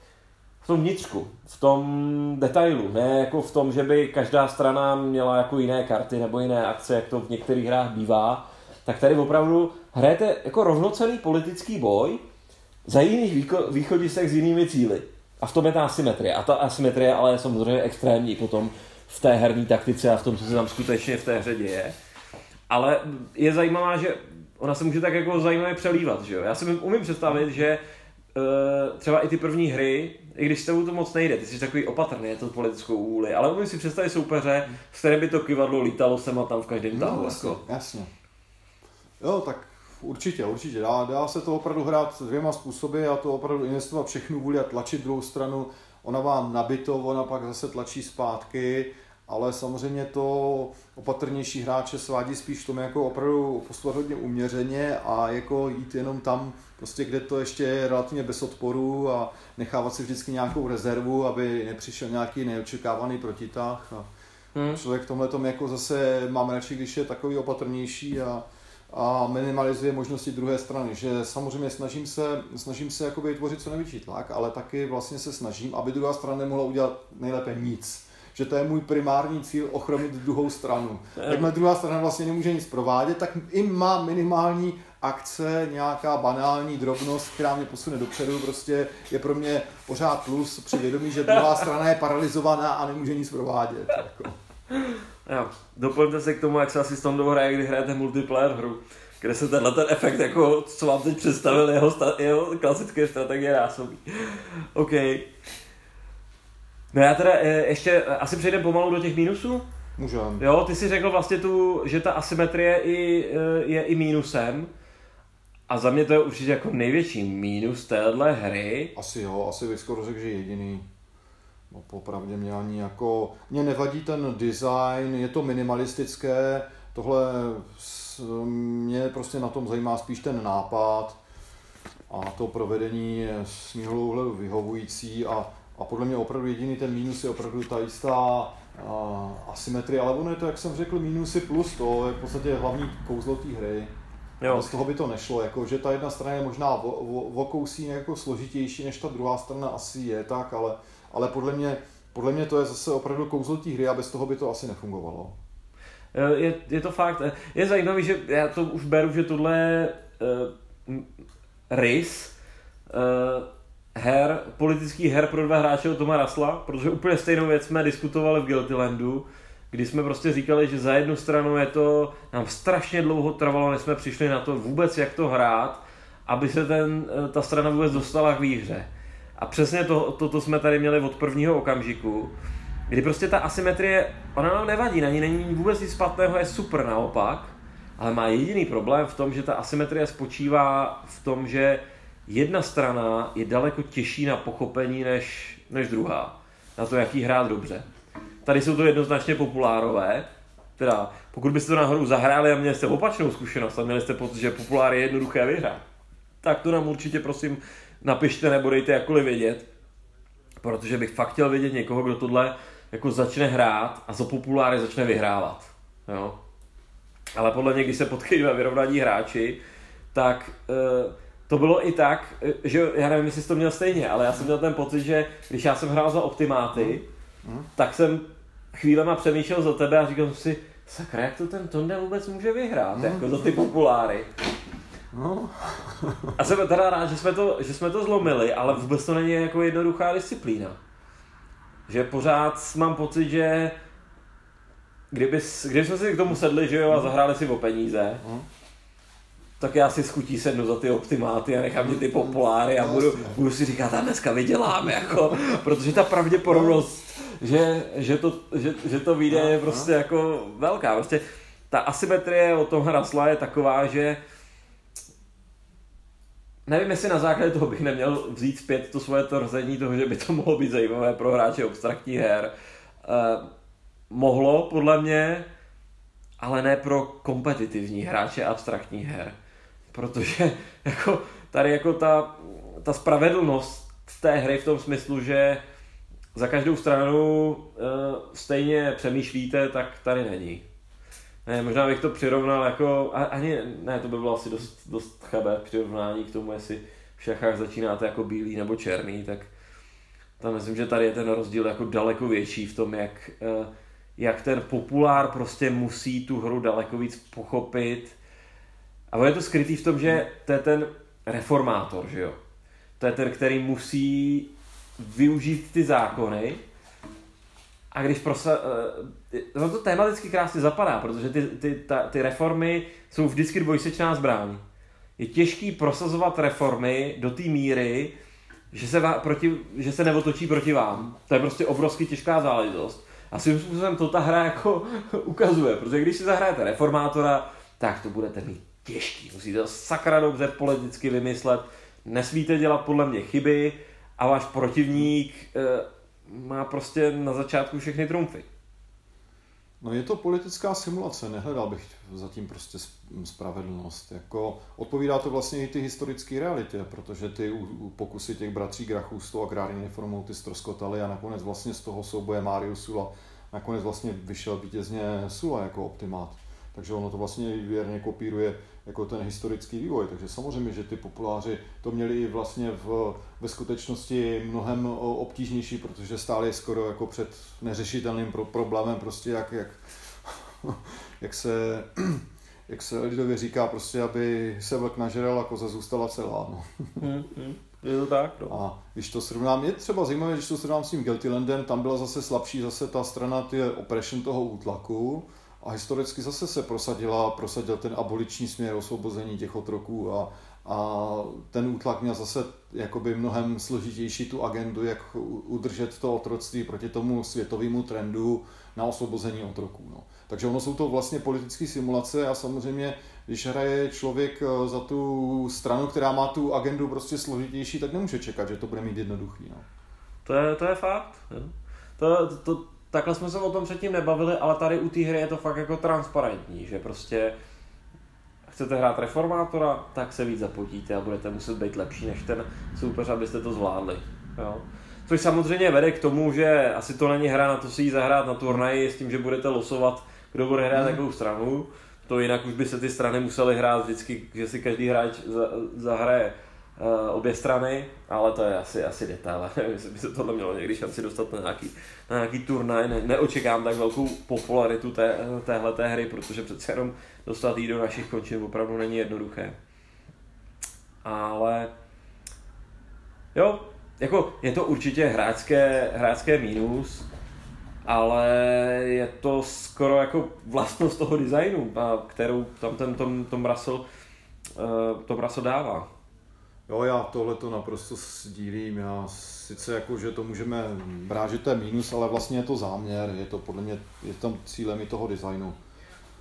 v tom vnitřku, v tom detailu, ne jako v tom, že by každá strana měla jako jiné karty nebo jiné akce, jak to v některých hrách bývá, tak tady opravdu hrajete jako rovnocený politický boj za jiných východisek s jinými cíly. A v tom je ta asymetrie. A ta asymetrie ale je samozřejmě extrémní potom v té herní taktice a v tom, co se tam skutečně v té hře děje. Ale je zajímavá, že ona se může tak jako zajímavě přelívat. Že jo? Já si umím představit, že uh, třeba i ty první hry, i když s tebou to moc nejde, ty jsi takový opatrný, je to politickou úli, ale umím si představit soupeře, s kterým by to kivadlo lítalo sem a tam v každém tahu. No, jasně, jasně. Jo, tak určitě, určitě. Dá, dá se to opravdu hrát dvěma způsoby a to opravdu investovat všechnu vůli a tlačit druhou stranu. Ona vám nabito, ona pak zase tlačí zpátky, ale samozřejmě to opatrnější hráče svádí spíš v tom jako opravdu postupovat hodně uměřeně a jako jít jenom tam, prostě kde to ještě je relativně bez odporu a nechávat si vždycky nějakou rezervu, aby nepřišel nějaký neočekávaný protitah. A hmm. Člověk v tomhle jako zase mám radši, když je takový opatrnější a a minimalizuje možnosti druhé strany, že samozřejmě snažím se, snažím se jakoby vytvořit co největší tlak, ale taky vlastně se snažím, aby druhá strana nemohla udělat nejlépe nic. Že to je můj primární cíl ochromit druhou stranu. Jakmile druhá strana vlastně nemůže nic provádět, tak i má minimální akce, nějaká banální drobnost, která mě posune dopředu, prostě je pro mě pořád plus při vědomí, že druhá strana je paralizovaná a nemůže nic provádět. Jako. Jo. Doplňte se k tomu, jak se asi s tom hraje, kdy hrajete multiplayer hru, kde se tenhle ten efekt, jako, co vám teď představil, jeho, sta- jeho klasické strategie násobí. OK. No já teda eh, ještě asi přejdem pomalu do těch mínusů. Můžem. Jo, ty si řekl vlastně tu, že ta asymetrie i, eh, je i mínusem. A za mě to je určitě jako největší mínus téhle hry. Asi jo, asi bych skoro řekl, že jediný. No popravdě mě ani jako, mě nevadí ten design, je to minimalistické, tohle mě prostě na tom zajímá spíš ten nápad a to provedení je z mého vyhovující a, a podle mě opravdu jediný ten mínus je opravdu ta jistá asymetrie, ale ono je to, jak jsem řekl, mínusy plus to je v podstatě hlavní kouzlo té hry. Jo. Z toho by to nešlo, jako, že ta jedna strana je možná o, o, jako složitější, než ta druhá strana asi je tak, ale ale podle mě, podle mě to je zase opravdu kouzlo té hry a bez toho by to asi nefungovalo. Eh, je, je to fakt, eh, je zajímavý, že já to už beru, že tohle je uh, rys uh, her, politických her pro dva hráče od Toma Rasla, protože úplně stejnou věc jsme diskutovali v Guiltylandu, kdy jsme prostě říkali, že za jednu stranu je to, nám strašně dlouho trvalo, než jsme přišli na to vůbec, jak to hrát, aby se ten, ta strana vůbec dostala k výhře. A přesně to, to, to jsme tady měli od prvního okamžiku, kdy prostě ta asymetrie, ona nám nevadí, na ní není vůbec nic špatného, je super naopak, ale má jediný problém v tom, že ta asymetrie spočívá v tom, že jedna strana je daleko těžší na pochopení než, než druhá. na to, jaký hrát dobře. Tady jsou to jednoznačně populárové, teda pokud byste to náhodou zahráli a měli jste opačnou zkušenost a měli jste pocit, že populár je jednoduché vyhrát, tak to nám určitě prosím napište nebo dejte jakkoliv vědět, protože bych fakt chtěl vidět někoho, kdo tohle jako začne hrát a za populáry začne vyhrávat. Jo? Ale podle mě, když se potkají dva vyrovnaní hráči, tak e, to bylo i tak, eh, že já nevím, jestli jsi to měl stejně, ale já jsem měl ten pocit, že když já jsem hrál za optimáty, mm. tak jsem chvílema přemýšlel za tebe a říkal jsem si, sakra, jak to ten Tonda vůbec může vyhrát, mm. jako za ty populáry. No. a jsem teda rád, že jsme, to, že jsme to zlomili, ale vůbec to není jako jednoduchá disciplína. Že pořád mám pocit, že kdyby, kdyby jsme si k tomu sedli, že jo, a zahráli si o peníze, mm tak já si schutí sednu za ty optimáty a nechám mě ty populáry a budu, budu si říkat, a dneska vyděláme, jako, protože ta pravděpodobnost, že, že, to, že, že to vyjde je prostě jako velká. Prostě ta asymetrie o tom Rasla je taková, že nevím, jestli na základě toho bych neměl vzít zpět to svoje tvrzení toho, že by to mohlo být zajímavé pro hráče abstraktní her. Eh, mohlo, podle mě, ale ne pro kompetitivní hráče abstraktních her protože *laughs* jako tady jako ta, ta spravedlnost té hry v tom smyslu, že za každou stranu uh, stejně přemýšlíte, tak tady není. Ne, možná bych to přirovnal jako, ani, ne, to by bylo asi dost, dost chabé přirovnání k tomu, jestli v šachách začínáte jako bílý nebo černý, tak tam myslím, že tady je ten rozdíl jako daleko větší v tom, jak, uh, jak ten populár prostě musí tu hru daleko víc pochopit, a je to skrytý v tom, že to je ten reformátor, že jo. To je ten, který musí využít ty zákony a když prosa... No to tematicky krásně zapadá, protože ty, ty, ta, ty reformy jsou vždycky dvojsečná zbraň. Je těžký prosazovat reformy do té míry, že se, proti, že se neotočí proti vám. To je prostě obrovsky těžká záležitost. A svým způsobem to ta hra jako *laughs* ukazuje, protože když si zahrajete reformátora, tak to budete mít těžký. Musíte to sakra dobře politicky vymyslet. Nesmíte dělat podle mě chyby a váš protivník e, má prostě na začátku všechny trumfy. No je to politická simulace, nehledal bych zatím prostě spravedlnost. Jako, odpovídá to vlastně i ty historické realitě, protože ty pokusy těch bratří Grachů s tou agrární reformou ty stroskotaly a nakonec vlastně z toho souboje Marius Sula nakonec vlastně vyšel vítězně Sula jako optimát. Takže ono to vlastně věrně kopíruje jako ten historický vývoj. Takže samozřejmě, že ty populáři to měli vlastně v, ve skutečnosti mnohem obtížnější, protože stáli skoro jako před neřešitelným pro, problémem, prostě jak, jak, *laughs* jak se *clears throat* jak se lidově říká, prostě, aby se vlk nažral a koza zůstala celá. No. Hmm, hmm. Je to tak, no. A když to srovnám, je třeba zajímavé, když to srovnám s tím Geltilandem, tam byla zase slabší zase ta strana ty oppression toho útlaku, a historicky zase se prosadila, prosadil ten aboliční směr osvobození těch otroků a, a ten útlak měl zase jakoby mnohem složitější tu agendu, jak udržet to otroctví proti tomu světovému trendu na osvobození otroků. No. Takže ono jsou to vlastně politické simulace a samozřejmě, když hraje člověk eh, za tu stranu, která má tu agendu prostě složitější, tak nemůže čekat, že to bude mít jednoduchý. No. To, je, to je fakt. To, to, takhle jsme se o tom předtím nebavili, ale tady u té hry je to fakt jako transparentní, že prostě chcete hrát reformátora, tak se víc zapotíte a budete muset být lepší než ten soupeř, abyste to zvládli. Jo? Což samozřejmě vede k tomu, že asi to není hra na to si ji zahrát na turnaji s tím, že budete losovat, kdo bude hrát jakou stranu. To jinak už by se ty strany musely hrát vždycky, že si každý hráč zahraje uh, obě strany, ale to je asi, asi detail. *laughs* Jestli by se tohle mělo někdy šanci dostat na nějaký, na nějaký turnaj. Ne, neočekám tak velkou popularitu té, téhle té hry, protože přece jenom dostat jí do našich končin opravdu není jednoduché. Ale jo, jako je to určitě hráčské, hráčské mínus, ale je to skoro jako vlastnost toho designu, kterou tam ten Tom, Tom Russell, uh, Tom Russell dává. Jo, já tohle to naprosto sdílím. Já sice jako, že to můžeme brát, že to je mínus, ale vlastně je to záměr, je to podle mě, je tam cílem i toho designu.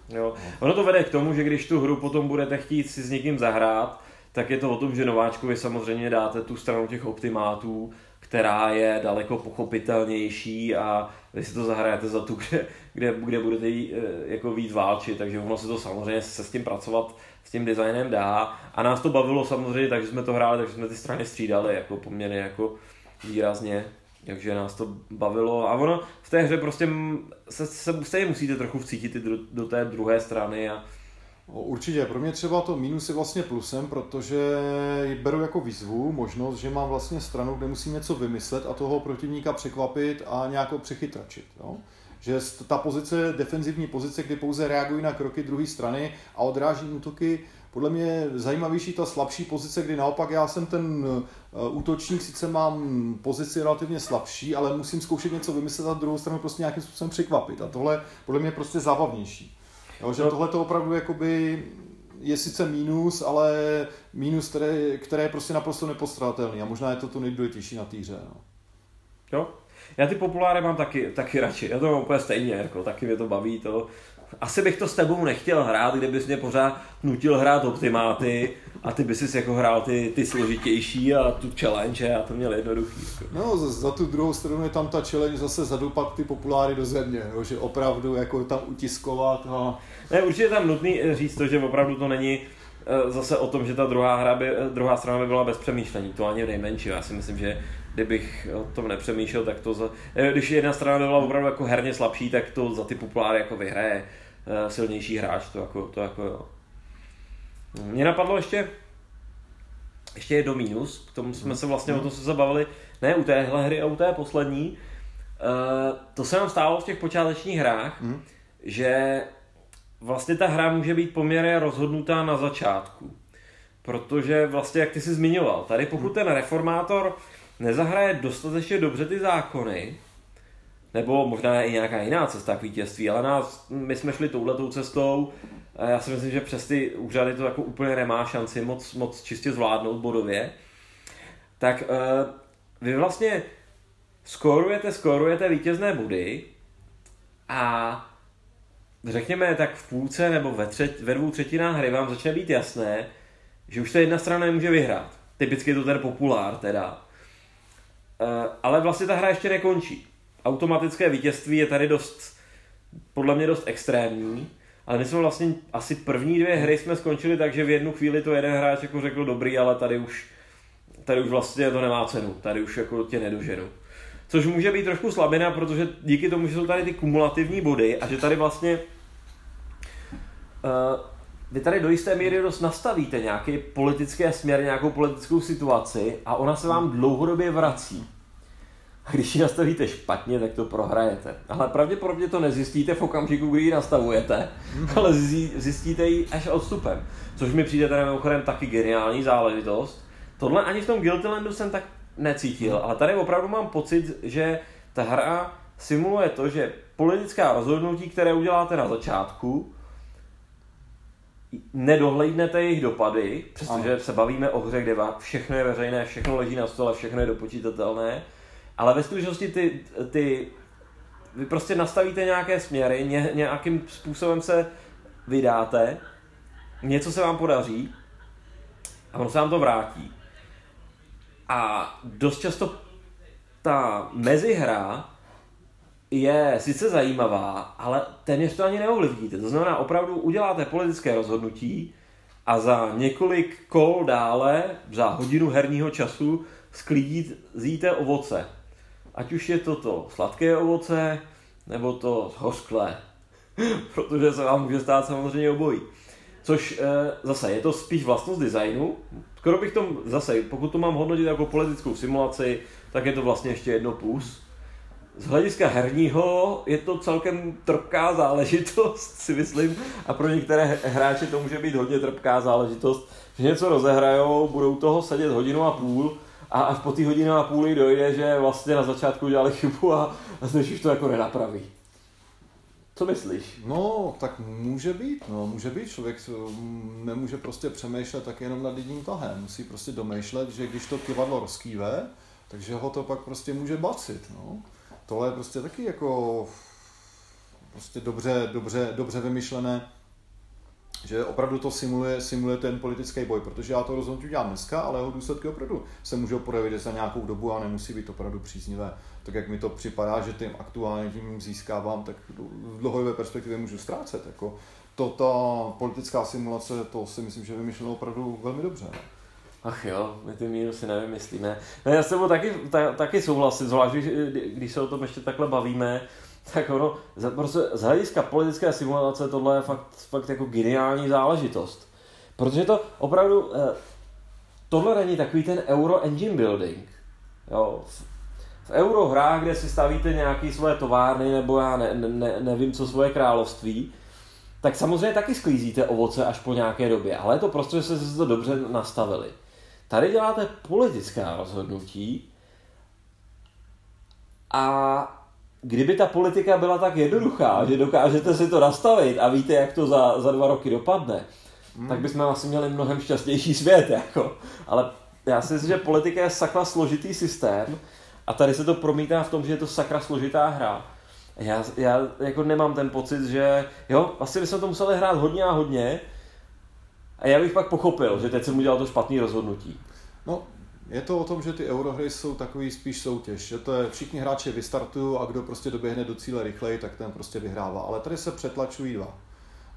Jo. Ono to vede k tomu, že když tu hru potom budete chtít si s někým zahrát, tak je to o tom, že nováčkovi samozřejmě dáte tu stranu těch optimátů, která je daleko pochopitelnější a vy si to zahrajete za tu, kde, kde, kde budete jí, eh, jako víc válčit, takže ono se to samozřejmě se s tím pracovat s tím designem dá. A nás to bavilo samozřejmě, takže jsme to hráli, takže jsme ty strany střídali jako poměrně jako výrazně, takže nás to bavilo. A ono v té hře prostě se, se, se musíte trochu vcítit do, do té druhé strany a Určitě, pro mě třeba to minus je vlastně plusem, protože beru jako výzvu možnost, že mám vlastně stranu, kde musím něco vymyslet a toho protivníka překvapit a nějak ho přechytračit. Že ta pozice, defenzivní pozice, kdy pouze reagují na kroky druhé strany a odráží útoky, podle mě je zajímavější ta slabší pozice, kdy naopak já jsem ten eh, útočník, sice mám pozici relativně slabší, ale musím zkoušet něco vymyslet a druhou stranu prostě nějakým způsobem překvapit. A tohle podle mě je prostě zábavnější. Jo, že no. tohle to opravdu jakoby je sice mínus, ale mínus, které, které je prostě naprosto nepostradatelný a možná je to to nejdůležitější na týře. No. Jo, já ty populáry mám taky, taky radši, já to mám úplně stejně, jako, taky mě to baví, to, asi bych to s tebou nechtěl hrát, kdybys mě pořád nutil hrát optimáty a ty bys si jako hrál ty, ty složitější a tu challenge a to měl jednoduchý. Jako. No, za, za, tu druhou stranu je tam ta challenge zase zadupat ty populáry do země, jo, že opravdu jako tam utiskovat a... Ne, určitě tam nutný říct to, že opravdu to není eh, zase o tom, že ta druhá, hra by, eh, druhá strana by byla bez přemýšlení, to ani nejmenší. Já si myslím, že kdybych o tom nepřemýšlel, tak to za, eh, když jedna strana by byla opravdu jako herně slabší, tak to za ty populáry jako vyhraje silnější hráč, to jako, to jako jo. Mě napadlo ještě, ještě jedno mínus, k tomu jsme se vlastně o tom se zabavili, ne u téhle hry a u té poslední. Uh, to se nám stálo v těch počátečních hrách, mm. že vlastně ta hra může být poměrně rozhodnutá na začátku. Protože vlastně, jak ty jsi zmiňoval, tady pokud mm. ten reformátor nezahraje dostatečně dobře ty zákony, nebo možná i nějaká jiná cesta k vítězství, ale nás, my jsme šli touhletou cestou, a já si myslím, že přes ty úřady to jako úplně nemá šanci moc, moc čistě zvládnout bodově, tak uh, vy vlastně skórujete, skórujete vítězné body a řekněme tak v půlce nebo ve, třet, ve dvou třetinách hry vám začne být jasné, že už ta jedna strana nemůže vyhrát. Typicky je to ten populár teda. Uh, ale vlastně ta hra ještě nekončí. Automatické vítězství je tady dost, podle mě dost extrémní ale my jsme vlastně asi první dvě hry jsme skončili tak, že v jednu chvíli to jeden hráč jako řekl dobrý, ale tady už, tady už vlastně to nemá cenu, tady už jako tě nedoženu. Což může být trošku slabina, protože díky tomu, že jsou tady ty kumulativní body a že tady vlastně uh, vy tady do jisté míry dost nastavíte nějaký politický směr, nějakou politickou situaci a ona se vám dlouhodobě vrací. A když ji nastavíte špatně, tak to prohrajete. Ale pravděpodobně to nezjistíte v okamžiku, kdy ji nastavujete, mm-hmm. ale zjistíte ji až odstupem. Což mi přijde teda mimochodem taky geniální záležitost. Tohle ani v tom Guiltylandu jsem tak necítil, ale tady opravdu mám pocit, že ta hra simuluje to, že politická rozhodnutí, které uděláte na začátku, nedohlednete jejich dopady, přestože se bavíme o hře, kde všechno je veřejné, všechno leží na stole, všechno je dopočítatelné, ale ve skutečnosti ty, ty vy prostě nastavíte nějaké směry, ně, nějakým způsobem se vydáte, něco se vám podaří a ono se vám to vrátí. A dost často ta mezihra je sice zajímavá, ale téměř to ani neovlivníte. To znamená, opravdu uděláte politické rozhodnutí a za několik kol dále, za hodinu herního času, sklízíte ovoce ať už je to to sladké ovoce, nebo to hořklé, *laughs* protože se vám může stát samozřejmě obojí. Což e, zase je to spíš vlastnost designu. Skoro bych to zase, pokud to mám hodnotit jako politickou simulaci, tak je to vlastně ještě jedno plus. Z hlediska herního je to celkem trpká záležitost, *laughs* si myslím, a pro některé hráče to může být hodně trpká záležitost, že něco rozehrajou, budou toho sedět hodinu a půl a až po té hodině a půli dojde, že vlastně na začátku udělali chybu a, a už to jako nenapraví. Co myslíš? No, tak může být, no, může být. Člověk nemůže prostě přemýšlet tak jenom nad jedním tahem. Musí prostě domýšlet, že když to kivadlo rozkýve, takže ho to pak prostě může bacit, no. Tohle je prostě taky jako prostě dobře, dobře, dobře vymyšlené že opravdu to simuluje, simuluje ten politický boj, protože já to rozhodnutí udělám dneska, ale jeho důsledky opravdu se můžou projevit za nějakou dobu a nemusí být opravdu příznivé. Tak jak mi to připadá, že tím aktuálně tím získávám, tak v dlouhodobé perspektivě můžu ztrácet. Jako to, ta politická simulace, to si myslím, že vymyšleno opravdu velmi dobře. Ne? Ach jo, my ty mínusy nevymyslíme. No já s tebou taky, ta, taky souhlasím, zvlášť když, když se o tom ještě takhle bavíme, tak ono, prostě z hlediska politické simulace tohle je fakt, fakt jako geniální záležitost. Protože to opravdu, eh, tohle není takový ten euro engine building. Jo, v, v eurohrách, kde si stavíte nějaké svoje továrny nebo já ne, ne, nevím co svoje království, tak samozřejmě taky sklízíte ovoce až po nějaké době, ale je to prostě, že jste si to dobře nastavili. Tady děláte politická rozhodnutí a kdyby ta politika byla tak jednoduchá, že dokážete si to nastavit a víte, jak to za, za dva roky dopadne, hmm. tak bychom asi měli mnohem šťastnější svět. Jako. Ale já si myslím, že politika je sakra složitý systém a tady se to promítá v tom, že je to sakra složitá hra. Já, já jako nemám ten pocit, že jo, asi bychom to museli hrát hodně a hodně a já bych pak pochopil, že teď jsem udělal to špatné rozhodnutí. No, je to o tom, že ty eurohry jsou takový spíš soutěž, že to je všichni hráči vystartují a kdo prostě doběhne do cíle rychleji, tak ten prostě vyhrává. Ale tady se přetlačují dva.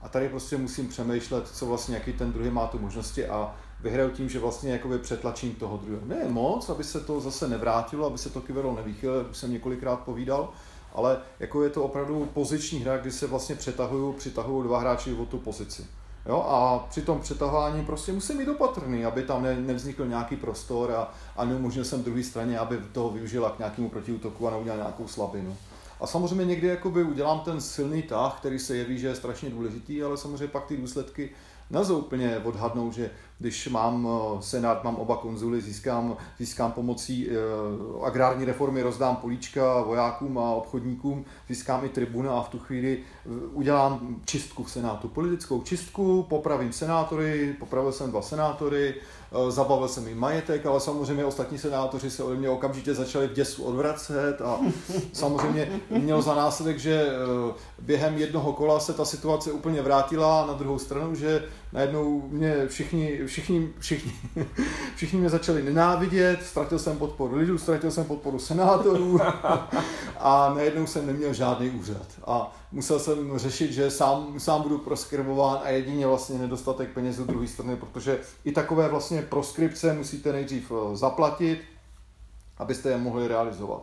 A tady prostě musím přemýšlet, co vlastně jaký ten druhý má tu možnosti a vyhraju tím, že vlastně jakoby přetlačím toho druhého. Ne moc, aby se to zase nevrátilo, aby se to kyvero nevychylilo, jak jsem několikrát povídal, ale jako je to opravdu poziční hra, kdy se vlastně přetahují, přitahují dva hráči o tu pozici. Jo, a při tom přetahování prostě musím být opatrný, aby tam ne, nevznikl nějaký prostor a, a neumožnil jsem druhé straně, aby toho využila k nějakému protiútoku a neudělal nějakou slabinu. A samozřejmě někdy jakoby udělám ten silný tah, který se jeví, že je strašně důležitý, ale samozřejmě pak ty důsledky nelze úplně odhadnout, že když mám eh, senát, mám oba konzuly, získám, získám pomocí uh, agrární reformy, rozdám políčka vojákům a obchodníkům, získám i tribuna a v tu chvíli eh, udělám čistku v senátu, politickou čistku, popravím senátory, popravil jsem dva senátory, Eh, zabavil jsem jim majetek, ale samozřejmě ostatní senátoři se ode mě okamžitě začali v děsu odvracet a *laughs* samozřejmě měl za následek, že eh, během jednoho kola se ta situace úplně vrátila na druhou stranu, že najednou mě všichni, všichni, všichni, *laughs* všichni mě začali nenávidět, ztratil jsem podporu lidů, ztratil jsem podporu senátorů *laughs* a najednou jsem neměl žádný úřad. A musel jsem řešit, že sám, sám budu proskribován a jedině vlastně nedostatek peněz z druhé strany, protože i takové vlastně proskripce musíte nejdřív eh, zaplatit, abyste je mohli realizovat.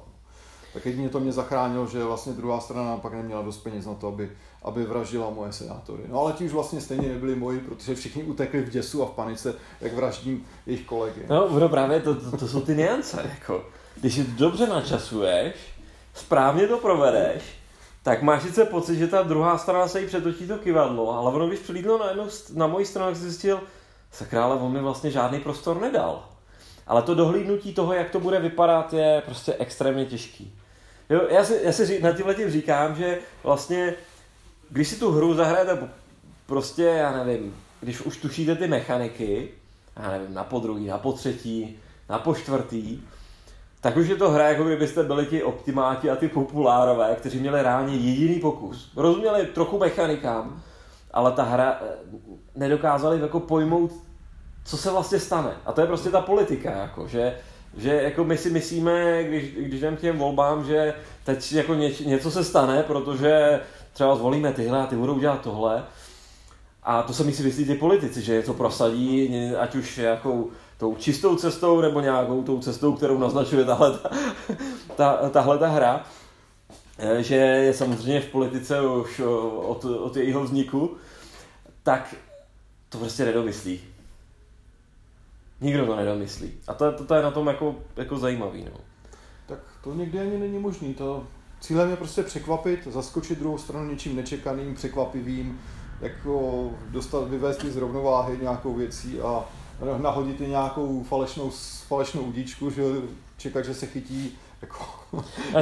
Tak jedině to mě zachránilo, že vlastně druhá strana pak neměla dost peněz na to, aby, aby vraždila moje senátory. No ale ti už vlastně stejně nebyli moji, protože všichni utekli v děsu a v panice, jak vraždím jejich kolegy. No, no právě to, to, to jsou ty niance. Jako. Když si dobře načasuješ, správně to provedeš, tak máš sice pocit, že ta druhá strana se jí přetočí to kivadlo, ale ono, když přilídlo na, jednu, na moji stranu, tak zjistil, sakra, ale on mi vlastně žádný prostor nedal. Ale to dohlídnutí toho, jak to bude vypadat, je prostě extrémně těžký. Jo, já si, já si na tímhle tím říkám, že vlastně, když si tu hru zahrajete prostě, já nevím, když už tušíte ty mechaniky, já nevím, na podruhý, na potřetí, na počtvrtý, tak už je to hra, jako kdybyste byli ti optimáti a ty populárové, kteří měli reálně jediný pokus. Rozuměli trochu mechanikám, ale ta hra eh, nedokázali jako pojmout, co se vlastně stane. A to je prostě ta politika, jako, že, že jako my si myslíme, když, když jdeme k těm volbám, že teď jako něč, něco se stane, protože třeba zvolíme tyhle a ty budou dělat tohle. A to se mi si myslí ty politici, že něco prosadí, ať už jako tou čistou cestou nebo nějakou tou cestou, kterou naznačuje tahle ta, ta, tahle ta hra, eh, že je samozřejmě v politice už od, od jejího vzniku, tak to prostě nedomyslí. Nikdo to nedomyslí. A to, to, to je na tom jako, jako zajímavý. No. Tak to někdy ani není možný. To cílem je prostě překvapit, zaskočit druhou stranu něčím nečekaným, překvapivým, jako dostat, vyvést z rovnováhy nějakou věcí a nahodit i nějakou falešnou, falešnou udíčku, že čekat, že se chytí jako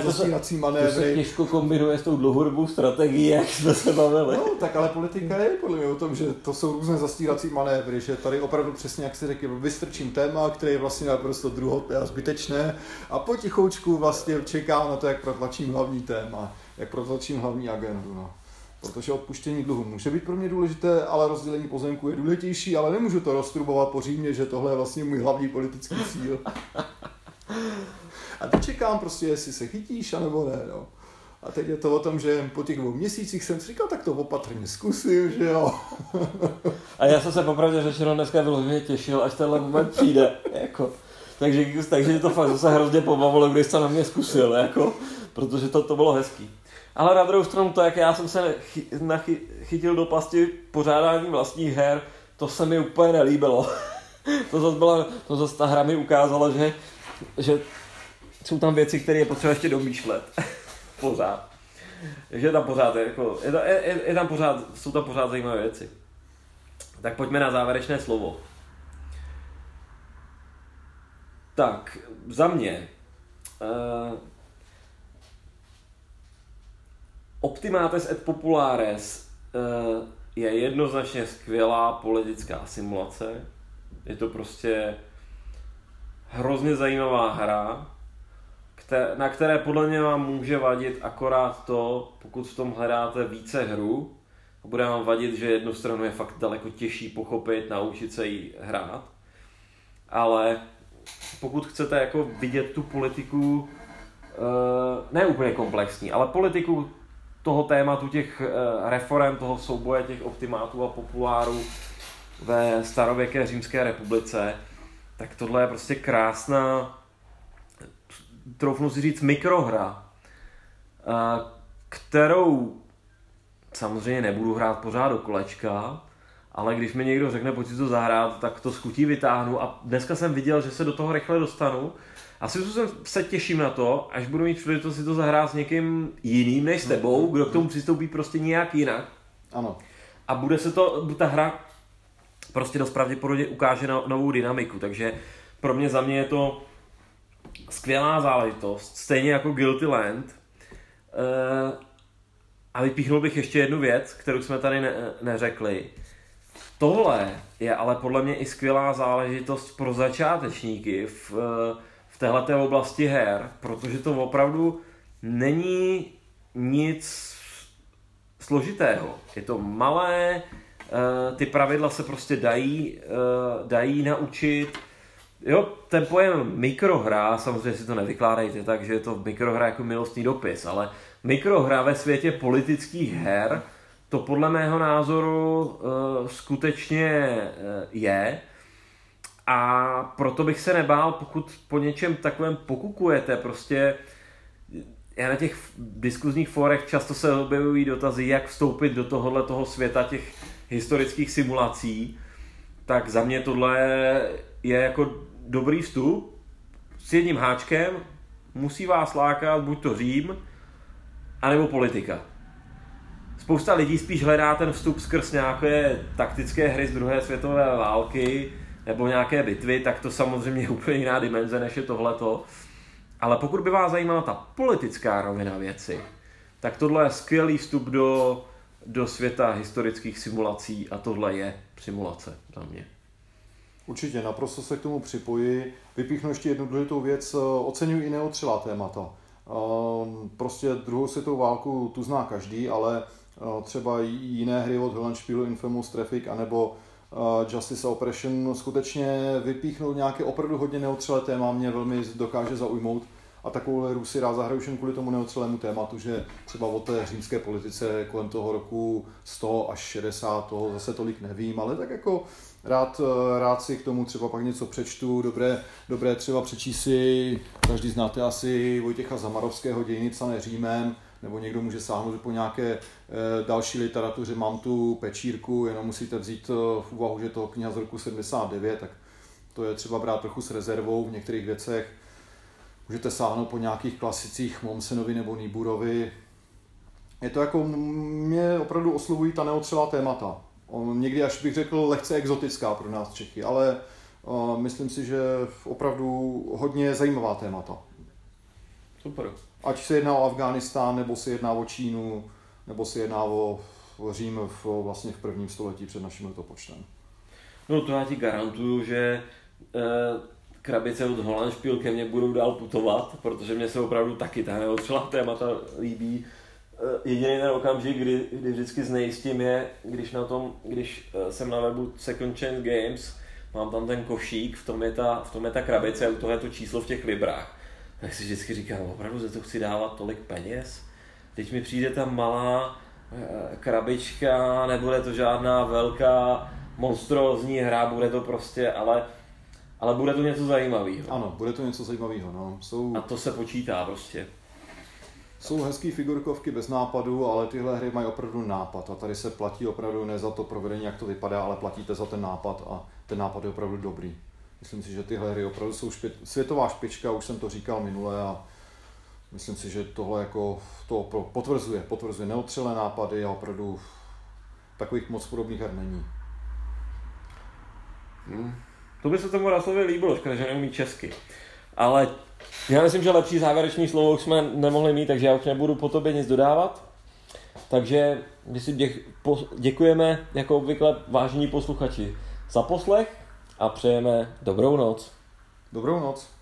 zastírací manévry. To se těžko kombinuje s tou dlouhodobou strategií, jak jsme se bavili. No, tak ale politika je podle mě o tom, že to jsou různé zastírací manévry, že tady opravdu přesně, jak si řekl, vystrčím téma, které je vlastně naprosto druhotné a zbytečné a potichoučku vlastně čekám na to, jak protlačím hlavní téma, jak protlačím hlavní agendu. No. Protože odpuštění dluhu může být pro mě důležité, ale rozdělení pozemku je důležitější, ale nemůžu to roztrubovat po Římě, že tohle je vlastně můj hlavní politický cíl. A teď čekám prostě, jestli se chytíš, anebo ne. No. A teď je to o tom, že po těch dvou měsících jsem si říkal, tak to opatrně zkusil, že jo. A já jsem se popravdě řečeno dneska vyloženě těšil, až tenhle moment přijde. Jako. Takže, takže to fakt zase hrozně pobavilo, když jste na mě zkusil, jako, protože to, to bylo hezký. Ale na druhou stranu to, jak já jsem se chy, nachy, chytil do pasti pořádání vlastních her, to se mi úplně nelíbilo. *laughs* to zase, byla, to zase ta hra mi ukázala, že, že jsou tam věci, které je potřeba ještě domýšlet. *laughs* pořád. Takže tam pořád, je, jako, je, je, je, tam pořád, jsou tam pořád zajímavé věci. Tak pojďme na závěrečné slovo. Tak, za mě. Uh, Optimates et Populares uh, je jednoznačně skvělá politická simulace. Je to prostě hrozně zajímavá hra, na které podle mě vám může vadit akorát to, pokud v tom hledáte více hru, bude vám vadit, že jednu stranu je fakt daleko těžší pochopit, naučit se jí hrát. Ale pokud chcete jako vidět tu politiku, eh, ne úplně komplexní, ale politiku toho tématu těch eh, reform, toho souboje těch optimátů a populárů ve starověké římské republice, tak tohle je prostě krásná troufnu si říct, mikrohra, kterou samozřejmě nebudu hrát pořád do kolečka, ale když mi někdo řekne, pojď si to zahrát, tak to skutí vytáhnu a dneska jsem viděl, že se do toho rychle dostanu. Asi se těším na to, až budu mít příležitost si to zahrát s někým jiným než s tebou, kdo k tomu přistoupí prostě nějak jinak. Ano. A bude se to, ta hra prostě dost pravděpodobně ukáže na novou dynamiku, takže pro mě za mě je to skvělá záležitost, stejně jako Guilty Land. Uh, a vypíchnul bych ještě jednu věc, kterou jsme tady ne- neřekli. Tohle je ale podle mě i skvělá záležitost pro začátečníky v, v této oblasti her, protože to opravdu není nic složitého. Je to malé, eh, ty pravidla se prostě dají, eh, dají naučit, Jo, ten pojem mikrohra, samozřejmě si to nevykládejte tak, že je to mikrohra jako milostný dopis, ale mikrohra ve světě politických her, to podle mého názoru uh, skutečně je. A proto bych se nebál, pokud po něčem takovém pokukujete, prostě já na těch diskuzních fórech často se objevují dotazy, jak vstoupit do tohohle toho světa těch historických simulací, tak za mě tohle je jako dobrý vstup s jedním háčkem, musí vás lákat buď to Řím, anebo politika. Spousta lidí spíš hledá ten vstup skrz nějaké taktické hry z druhé světové války nebo nějaké bitvy, tak to samozřejmě *laughs* je úplně jiná dimenze, než je tohleto. Ale pokud by vás zajímala ta politická rovina věci, tak tohle je skvělý vstup do, do světa historických simulací a tohle je simulace za mě. Určitě, naprosto se k tomu připoji. Vypíchnu ještě jednu důležitou věc. Oceňuji i neotřelá témata. Ehm, prostě druhou světovou válku tu zná každý, ale eh, třeba jiné hry od Hellenspielu, Infamous Traffic, anebo eh, Justice Operation skutečně vypíchnout nějaké opravdu hodně neotřelé téma mě velmi dokáže zaujmout. A takovou hru si rád zahraju jen kvůli tomu neotřelému tématu, že třeba o té římské politice kolem toho roku 100 až 60 toho zase tolik nevím, ale tak jako rád, eh, rád si k tomu třeba pak něco přečtu, dobré, dobré třeba přečíst si, každý znáte asi Vojtěcha Zamarovského dějiny psané Římem, nebo někdo může sáhnout po nějaké e, další literatuře, mám tu pečírku, jenom musíte vzít eh, v úvahu, že to kniha z roku 79, tak to je třeba brát trochu s rezervou v některých věcech. Můžete sáhnout po nějakých klasicích Momsenovi nebo Niburovi. Je to jako, mě opravdu oslovují ta neotřelá témata někdy až bych řekl lehce exotická pro nás Čechy, ale uh, myslím si, že opravdu hodně zajímavá témata. Super. Ať se jedná o Afghánistán, nebo se jedná o Čínu, nebo se jedná o Řím v, vlastně v prvním století před naším letopočtem. No to já ti garantuju, že eh, krabice od Holandšpíl ke mně budou dál putovat, protože mě se opravdu taky ta neotřelá témata líbí. jediný ten okamžik, kdy, kdy vždycky znejistím je, když na tom, když eh, jsem na webu Second Chance Games, mám tam ten košík, v tom je ta, v tom je ta krabice u toho je to číslo v těch librách. Tak si vždycky říkám, opravdu za to chci dávat tolik peněz? Teď mi přijde ta malá eh, krabička, nebude to žádná velká monstrózní hra, bude to prostě, ale, ale bude to něco zajímavého. Ano, bude to něco zajímavého. No. Jsou... A to se počítá prostě. Jsou hezký figurkovky bez nápadu, ale tyhle hry mají opravdu nápad a tady se platí opravdu ne za to provedení, jak to vypadá, ale platíte za ten nápad a ten nápad je opravdu dobrý. Myslím si, že tyhle hry opravdu jsou špě- světová špička, už jsem to říkal minule a myslím si, že tohle jako to potvrzuje, potvrzuje neotřelé nápady a opravdu takových moc podobných her není. Hmm. To by se tomu Raslovi líbilo, škoda, že neumí česky. Ale já myslím, že lepší závěrečný slovo už jsme nemohli mít, takže já už nebudu po tobě nic dodávat. Takže my si děk, po, děkujeme, jako obvykle, vážení posluchači, za poslech a přejeme dobrou noc. Dobrou noc.